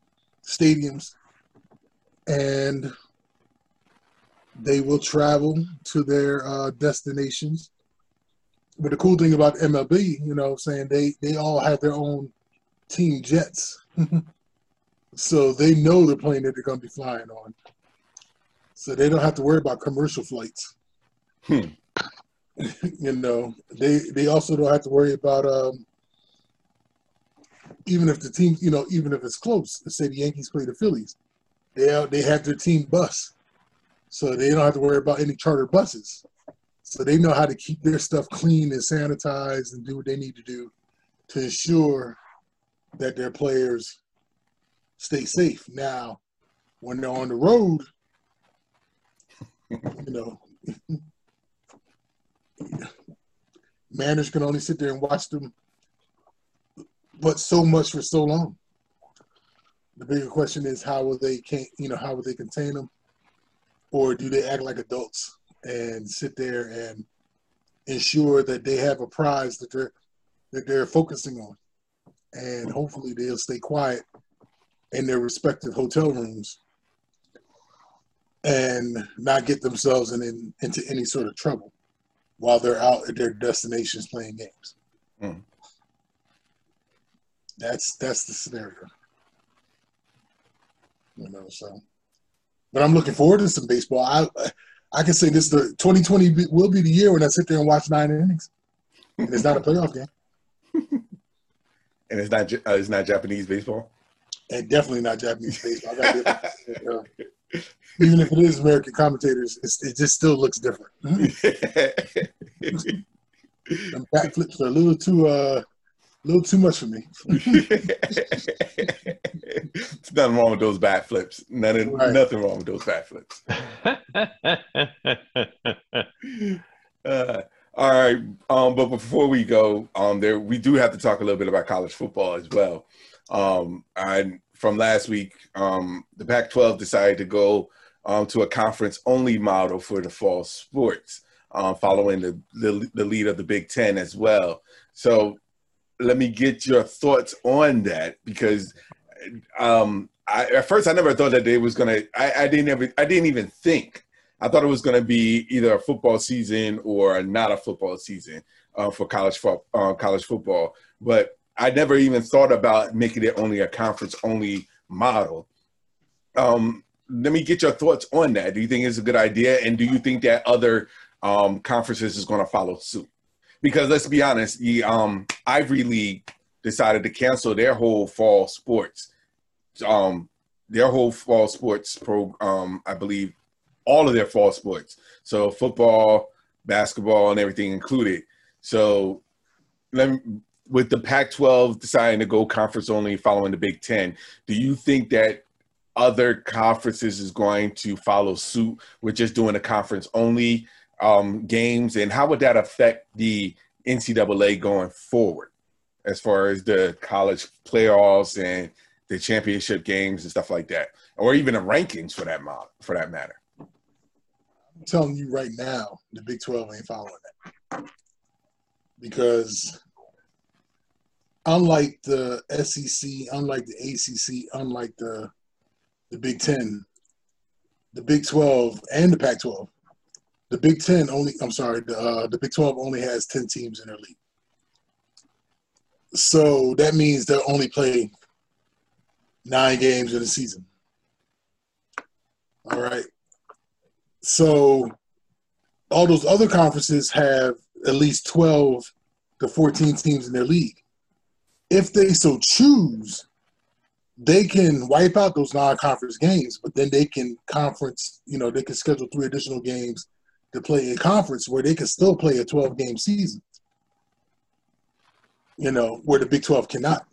stadiums, and they will travel to their uh, destinations. But the cool thing about MLB, you know, saying they they all have their own team jets, so they know the plane that they're going to be flying on. So they don't have to worry about commercial flights.
Hmm.
you know, they they also don't have to worry about um, even if the team, you know, even if it's close. Let's say the Yankees play the Phillies, they they have their team bus, so they don't have to worry about any charter buses. So they know how to keep their stuff clean and sanitized and do what they need to do to ensure that their players stay safe. Now, when they're on the road, you know, managers can only sit there and watch them, but so much for so long. The bigger question is how will they can you know how will they contain them, or do they act like adults and sit there and ensure that they have a prize that they're that they're focusing on, and hopefully they'll stay quiet in their respective hotel rooms and not get themselves in, in, into any sort of trouble while they're out at their destinations playing games.
Mm.
That's that's the scenario. You know, so. But I'm looking forward to some baseball. I I can say this: the 2020 will be the year when I sit there and watch nine innings, and it's not a playoff game,
And it's not uh, it's not Japanese baseball.
and definitely not Japanese baseball. I even if it is American commentators, it's, it just still looks different. Them bat flips are a little too uh, a little too much for me.
There's nothing wrong with those bat flips. Nothing,
Right.
nothing wrong with those bat flips. Uh, all right, um, but before we go, um, there we do have to talk a little bit about college football as well. Um, and from last week, um, the Pac-12 decided to go um, to a conference-only model for the fall sports, um, following the, the the lead of the Big Ten as well. So, let me get your thoughts on that because um, I, at first I never thought that they was gonna. I, I didn't ever. I didn't even think. I thought it was gonna be either a football season or not a football season uh, for college fo- uh, college football. But I never even thought about making it only a conference only model. Um, let me get your thoughts on that. Do you think it's a good idea, and do you think that other um, conferences is going to follow suit? Because let's be honest, the um, Ivy League decided to cancel their whole fall sports, um, their whole fall sports pro. Um, I believe all of their fall sports, so football, basketball, and everything included. So, let me, with the Pac-12 deciding to go conference only, following the Big Ten, do you think that other conferences is going to follow suit with just doing a conference only um, games, and how would that affect the NCAA going forward, as far as the college playoffs and the championship games and stuff like that, or even the rankings for that mo- for that matter?
I'm telling you right now, the Big 12 ain't following that. Because unlike the SEC, unlike the ACC, unlike the the Big 10, the Big 12 and the Pac 12, the Big 10 only, I'm sorry, the, uh, the Big 12 only has 10 teams in their league. So that means they'll only play nine games in a season. All right. So all those other conferences have at least 12 to 14 teams in their league. If they so choose they can wipe out those non-conference games, but then they can conference. You know, they can schedule three additional games to play in conference where they can still play a 12-game season. You know, where the Big 12 cannot.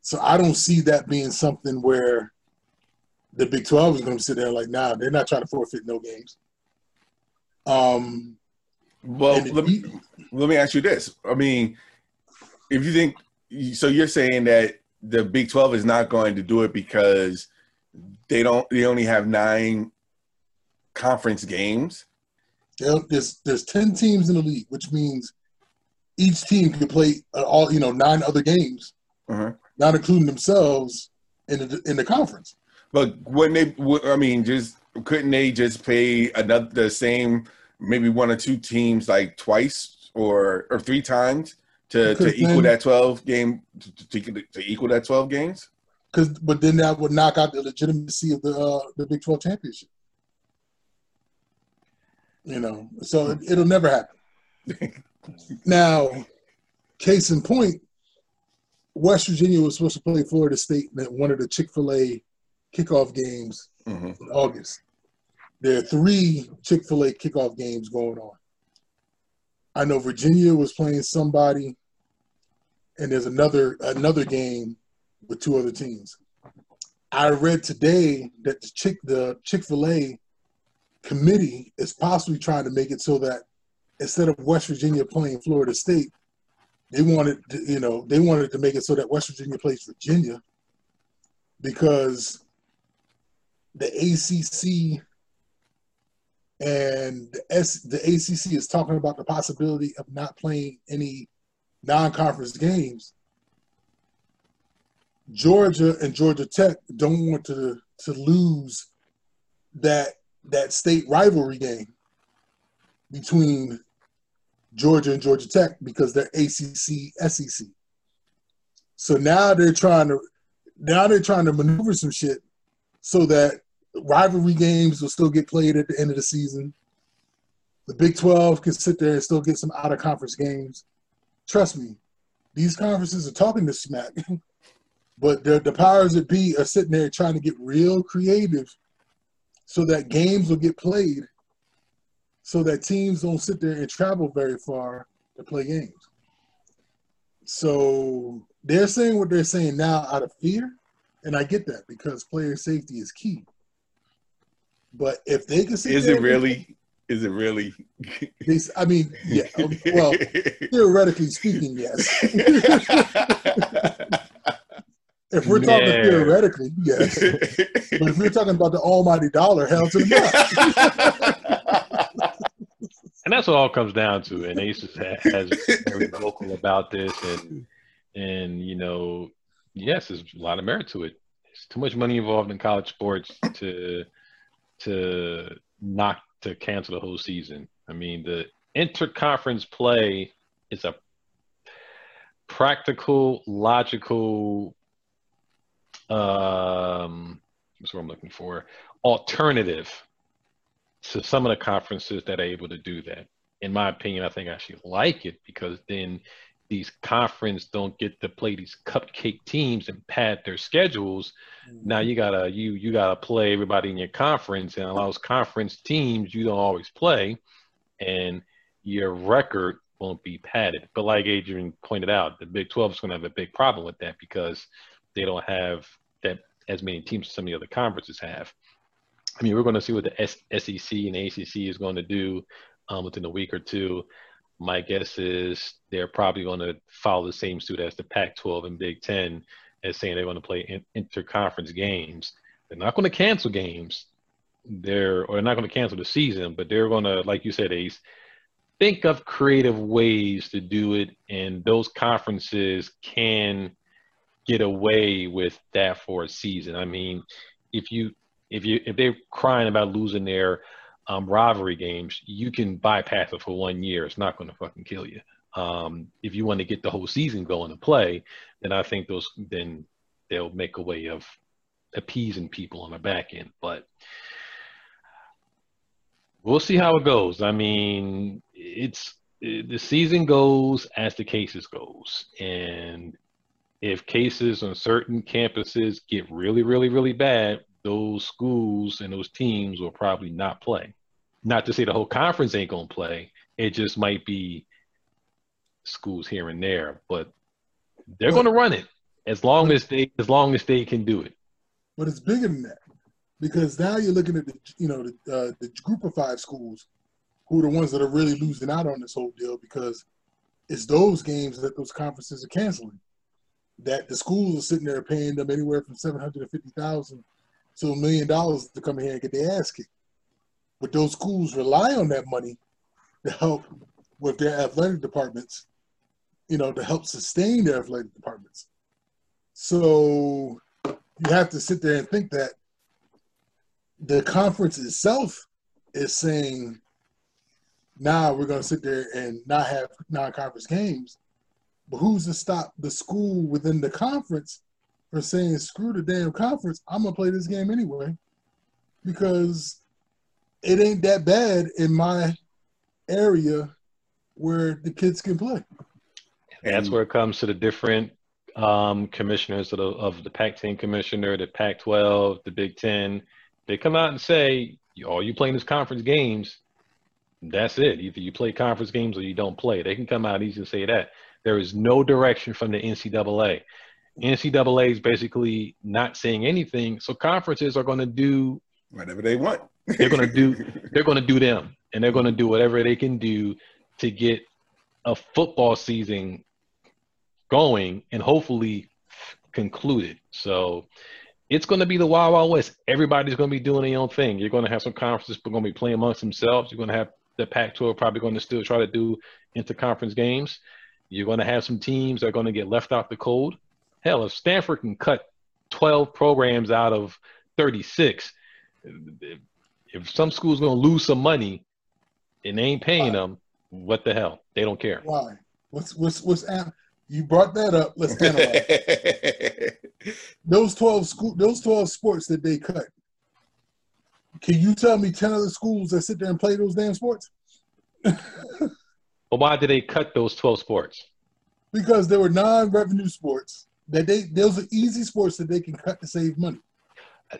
So I don't see that being something where the Big 12 is going to sit there like, nah, they're not trying to forfeit no games. Um,
well, let me, let me ask you this. I mean, if you think so, you're saying that the Big 12 is not going to do it because they don't. They only have nine conference games.
There's there's ten teams in the league, which means each team can play uh, all you know nine other games, uh-huh. not including themselves in the in the conference.
But wouldn't they? I mean, just couldn't they just pay another the same maybe one or two teams like twice or or three times to, to equal then, that twelve game to, to, equal that twelve games?
Because but then that would knock out the legitimacy of the uh, the Big Twelve championship. You know, so it, it'll never happen. now, case in point, West Virginia was supposed to play Florida State in one of the Chick Fil A kickoff games mm-hmm. in August. There are three Chick fil A kickoff games going on. I know Virginia was playing somebody, and there's another another game with two other teams. I read today that the Chick the Chick Fil A committee is possibly trying to make it so that instead of West Virginia playing Florida State, they wanted to, you know they wanted to make it so that West Virginia plays Virginia because the ACC and the, S, the ACC is talking about the possibility of not playing any non-conference games. Georgia and Georgia Tech don't want to to lose that that state rivalry game between Georgia and Georgia Tech because they're ACC SEC. So now they're trying to now they're trying to maneuver some shit so that rivalry games will still get played at the end of the season. The Big 12 can sit there and still get some out of conference games. Trust me, these conferences are talking to smack, but the, the powers that be are sitting there trying to get real creative so that games will get played so that teams don't sit there and travel very far to play games. So they're saying what they're saying now out of fear, and I get that because player safety is key. But if they can see,
is it really? Is it really?
They, I mean, yeah. Well, theoretically speaking, yes. if we're talking yeah. theoretically, yes. but if we're talking about the almighty dollar, hell to the
and that's what all comes down to. And Ace has very vocal about this, and and you know, yes, there's a lot of merit to it. There's too much money involved in college sports to to not to cancel the whole season. I mean, the interconference play is a practical, logical, um, what's what I'm looking for, alternative to some of the conferences that are able to do that. In my opinion, I think I actually like it because then these conference don't get to play these cupcake teams and pad their schedules. Mm-hmm. Now you gotta you you gotta play everybody in your conference and a lot allows conference teams you don't always play, and your record won't be padded. But like Adrian pointed out, the Big 12 is going to have a big problem with that because they don't have that as many teams as some of the other conferences have. I mean, we're going to see what the S- SEC and ACC is going to do um, within a week or two my guess is they're probably going to follow the same suit as the Pac-12 and Big Ten, as saying they want to play in- interconference games. They're not going to cancel games. They're or they're not going to cancel the season, but they're going to, like you said, Ace, think of creative ways to do it, and those conferences can get away with that for a season. I mean, if you if you if they're crying about losing their um, rivalry games, you can bypass it for one year. It's not going to fucking kill you. Um, if you want to get the whole season going to play, then I think those then they'll make a way of appeasing people on the back end. But we'll see how it goes. I mean, it's the season goes as the cases goes, and if cases on certain campuses get really, really, really bad, those schools and those teams will probably not play. Not to say the whole conference ain't gonna play. It just might be schools here and there, but they're gonna run it as long as they as long as they can do it.
But it's bigger than that because now you're looking at the you know the uh, the group of five schools who are the ones that are really losing out on this whole deal because it's those games that those conferences are canceling. That the schools are sitting there paying them anywhere from seven hundred and fifty thousand to a million dollars to come in here and get their ass kicked. But those schools rely on that money to help with their athletic departments, you know, to help sustain their athletic departments. So you have to sit there and think that the conference itself is saying, now nah, we're going to sit there and not have non-conference games. But who's to stop the school within the conference from saying, screw the damn conference, I'm to play this game anyway because it ain't that bad in my area where the kids can play.
And that's where it comes to the different um, commissioners of the, of the Pac-10 commissioner, the Pac-12, the Big Ten. They come out and say, "All you playing these conference games? That's it. Either you play conference games or you don't play." They can come out easy and say that. There is no direction from the NCAA. NCAA is basically not saying anything, so conferences are going to do
whatever they want.
they're going to do. They're going to do them, and they're going to do whatever they can do to get a football season going and hopefully concluded. So it's going to be the Wild Wild West. Everybody's going to be doing their own thing. You're going to have some conferences going to be playing amongst themselves. You're going to have the Pac-12 probably going to still try to do interconference games. You're going to have some teams that are going to get left out the cold. Hell, if Stanford can cut 12 programs out of 36, if some school's going to lose some money and they ain't paying them, what the hell? They don't care.
Why? What's what's what's you brought that up. Let's analyze those twelve school those twelve sports that they cut. Can you tell me ten other schools that sit there and play those damn sports?
but why did they cut those twelve sports?
Because they were non-revenue sports that they those are easy sports that they can cut to save money.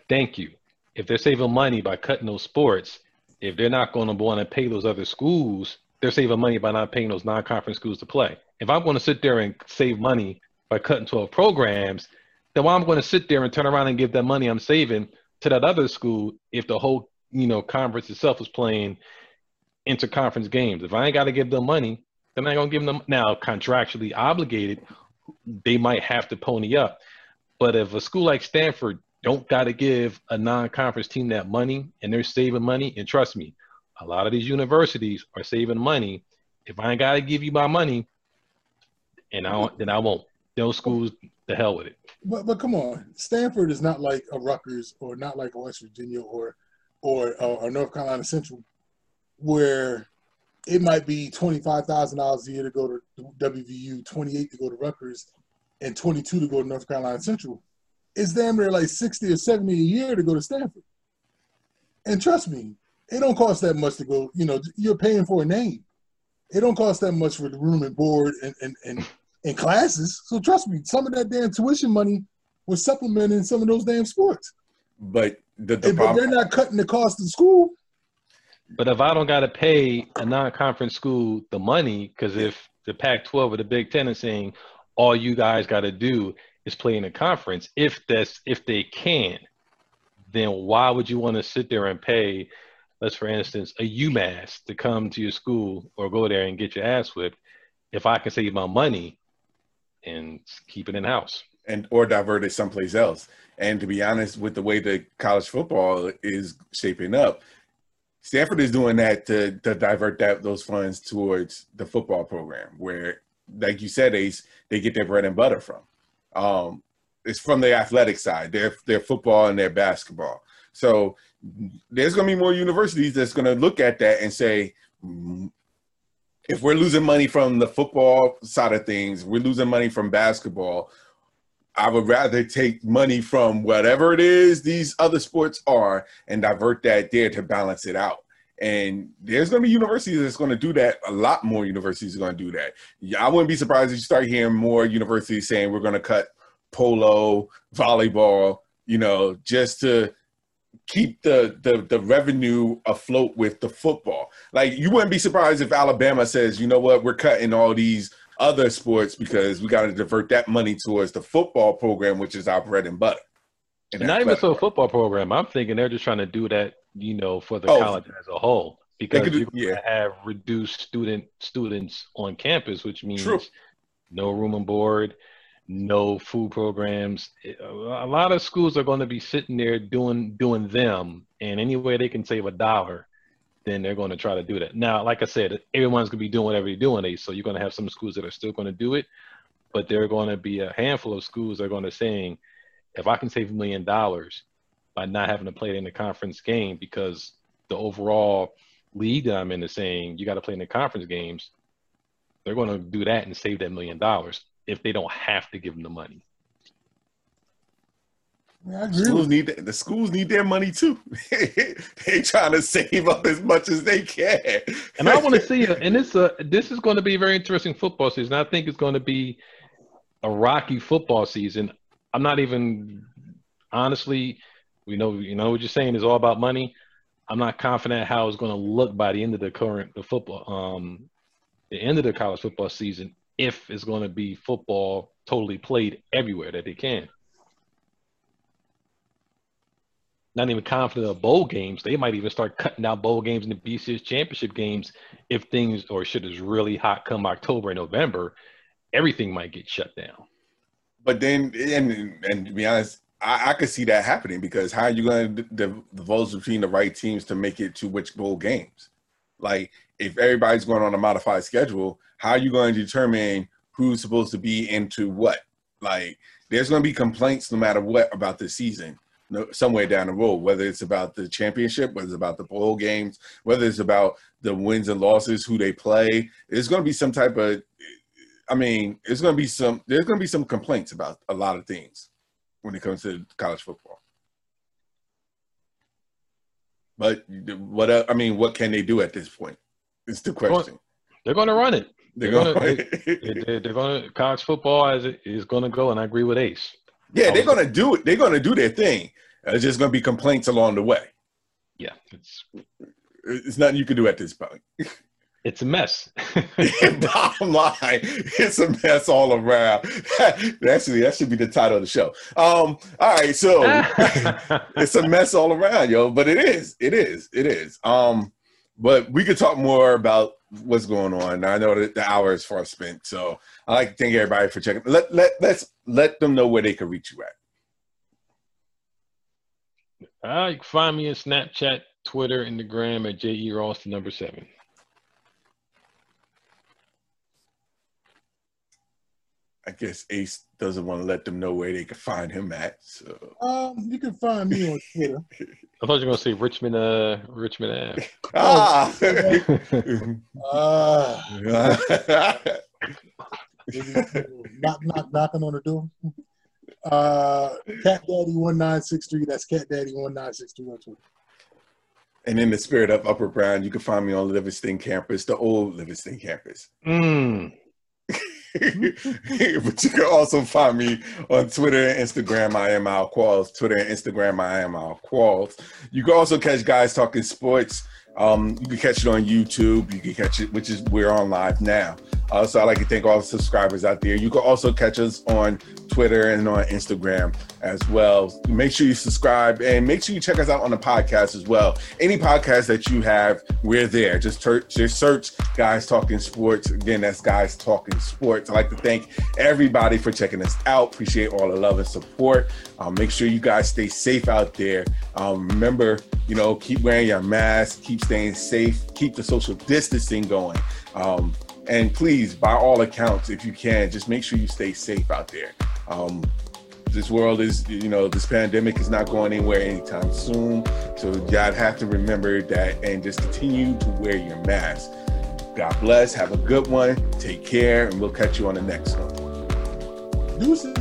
Thank you. If they're saving money by cutting those sports, if they're not going to want to pay those other schools, they're saving money by not paying those non-conference schools to play. If I'm going to sit there and save money by cutting 12 programs, then why I'm going to sit there and turn around and give that money I'm saving to that other school if the whole you know conference itself is playing interconference games. If I ain't got to give them money, then I ain't gonna give them now contractually obligated. They might have to pony up, but if a school like Stanford don't got to give a non-conference team that money and they're saving money, and trust me, a lot of these universities are saving money. If I ain't got to give you my money, and I then I won't. Those schools, the hell with it.
But but come on, Stanford is not like a Rutgers or not like a West Virginia or or or North Carolina Central, where it might be twenty five thousand dollars a year to go to WVU, twenty eight to go to Rutgers, and twenty two to go to North Carolina Central. It's damn near like sixty or seventy a year to go to Stanford. And trust me, it don't cost that much to go. You know, you're paying for a name. It don't cost that much for the room and board and and and, and classes. So trust me, some of that damn tuition money was supplementing some of those damn sports.
But the, the
but they're not cutting the cost of school.
But if I don't got to pay a non-conference school the money, because if the Pac-12 or the Big Ten is saying all you guys got to do is play in a conference, if that's if they can, then why would you want to sit there and pay let's for instance, a UMass to come to your school or go there and get your ass whipped, if I can save my money and keep it in house.
And or divert it someplace else. And to be honest, with the way that college football is shaping up, Stanford is doing that to, to divert that those funds towards the football program, where, like you said, Ace, they get their bread and butter from. Um, it's from the athletic side, their their football and their basketball. So there's going to be more universities that's going to look at that and say, mm, if we're losing money from the football side of things, we're losing money from basketball. I would rather take money from whatever it is these other sports are and divert that there to balance it out. And there's going to be universities that's going to do that. A lot more universities are going to do that. Yeah, I wouldn't be surprised if you start hearing more universities saying we're going to cut polo, volleyball, you know, just to keep the, the the revenue afloat with the football. Like you wouldn't be surprised if Alabama says, you know what, we're cutting all these other sports because we got to divert that money towards the football program, which is our bread and butter.
And not even so a football program. I'm thinking they're just trying to do that, you know, for the oh, college as a whole because could, you're yeah. have reduced student students on campus, which means True. no room and board, no food programs. A lot of schools are going to be sitting there doing doing them, and any way they can save a dollar, then they're going to try to do that. Now, like I said, everyone's going to be doing whatever you're doing, so you're going to have some schools that are still going to do it, but there are going to be a handful of schools that are going to saying, if I can save a million dollars by not having to play in the conference game because the overall league that I'm in is saying you got to play in the conference games, they're going to do that and save that million dollars if they don't have to give them the money.
Yeah, schools need the schools need their money too. they trying to save up as much as they can.
and I want to see it. And this uh this is going to be a very interesting football season. I think it's going to be a rocky football season. I'm not even honestly. We know you know what you're saying is all about money. I'm not confident how it's going to look by the end of the current the football um the end of the college football season if it's going to be football totally played everywhere that they can. Not even confident of bowl games. They might even start cutting out bowl games and the BCS championship games if things or shit is really hot come October and November. Everything might get shut down.
But then, and and to be honest, I, I could see that happening because how are you going to divulge between the right teams to make it to which bowl games? Like if everybody's going on a modified schedule, how are you going to determine who's supposed to be into what? Like, there's going to be complaints no matter what about the season, no, somewhere down the road, whether it's about the championship, whether it's about the bowl games, whether it's about the wins and losses, who they play. There's going to be some type of, I mean, it's going to be some, there's going to be some complaints about a lot of things when it comes to college football. But what I mean, what can they do at this point? Is the question.
They're going to run it. They're, they're going to. They're, they're going to college football as it is going to go, and I agree with Ace.
Yeah, they're going to do it. They're going to do their thing. It's just going to be complaints along the way.
Yeah, it's
it's nothing you can do at this point.
It's a mess.
Bottom line, it's a mess all around. Actually, that should be the title of the show. Um, all right, so it's a mess all around, yo. But it is, it is, it is. Um, but we could talk more about what's going on. I know that the hour is far spent, so I like to thank everybody for checking. Let let let's let them know where they can reach you
at. Uh, you can find me in Snapchat, Twitter, Instagram at J E Ralston number seven.
I guess Ace doesn't want to let them know where they can find him at. So
um, you can find me on Twitter.
I thought you were gonna say Richmond, uh, Richmond Ave.
Ah.
uh, knock, knock, knocking on the door. Uh, Cat Daddy one nine six three. That's Cat Daddy one nine six three on Twitter.
And in the spirit of Upper Brown, you can find me on Livingston campus, the old Livingston campus.
Mm.
but you can also find me on Twitter and Instagram. I am Al Qualls. Twitter and Instagram. I am Al Qualls. You can also catch guys talking sports. Um, you can catch it on YouTube. You can catch it, which is we're on live now. Uh, so I'd like to thank all the subscribers out there. You can also catch us on Twitter and on Instagram as well. Make sure you subscribe and make sure you check us out on the podcast as well. Any podcast that you have, we're there. Just, ter- just search Guys Talking Sports. Again, that's Guys Talking Sports. I'd like to thank everybody for checking us out. Appreciate all the love and support. Um, make sure you guys stay safe out there. Um, remember, you know, keep wearing your mask, keep staying safe, keep the social distancing going. Um, and please, by all accounts, if you can, just make sure you stay safe out there. Um, this world is, you know, this pandemic is not going anywhere anytime soon. So y'all have to remember that and just continue to wear your mask. God bless. Have a good one. Take care, and we'll catch you on the next one.
Deuces.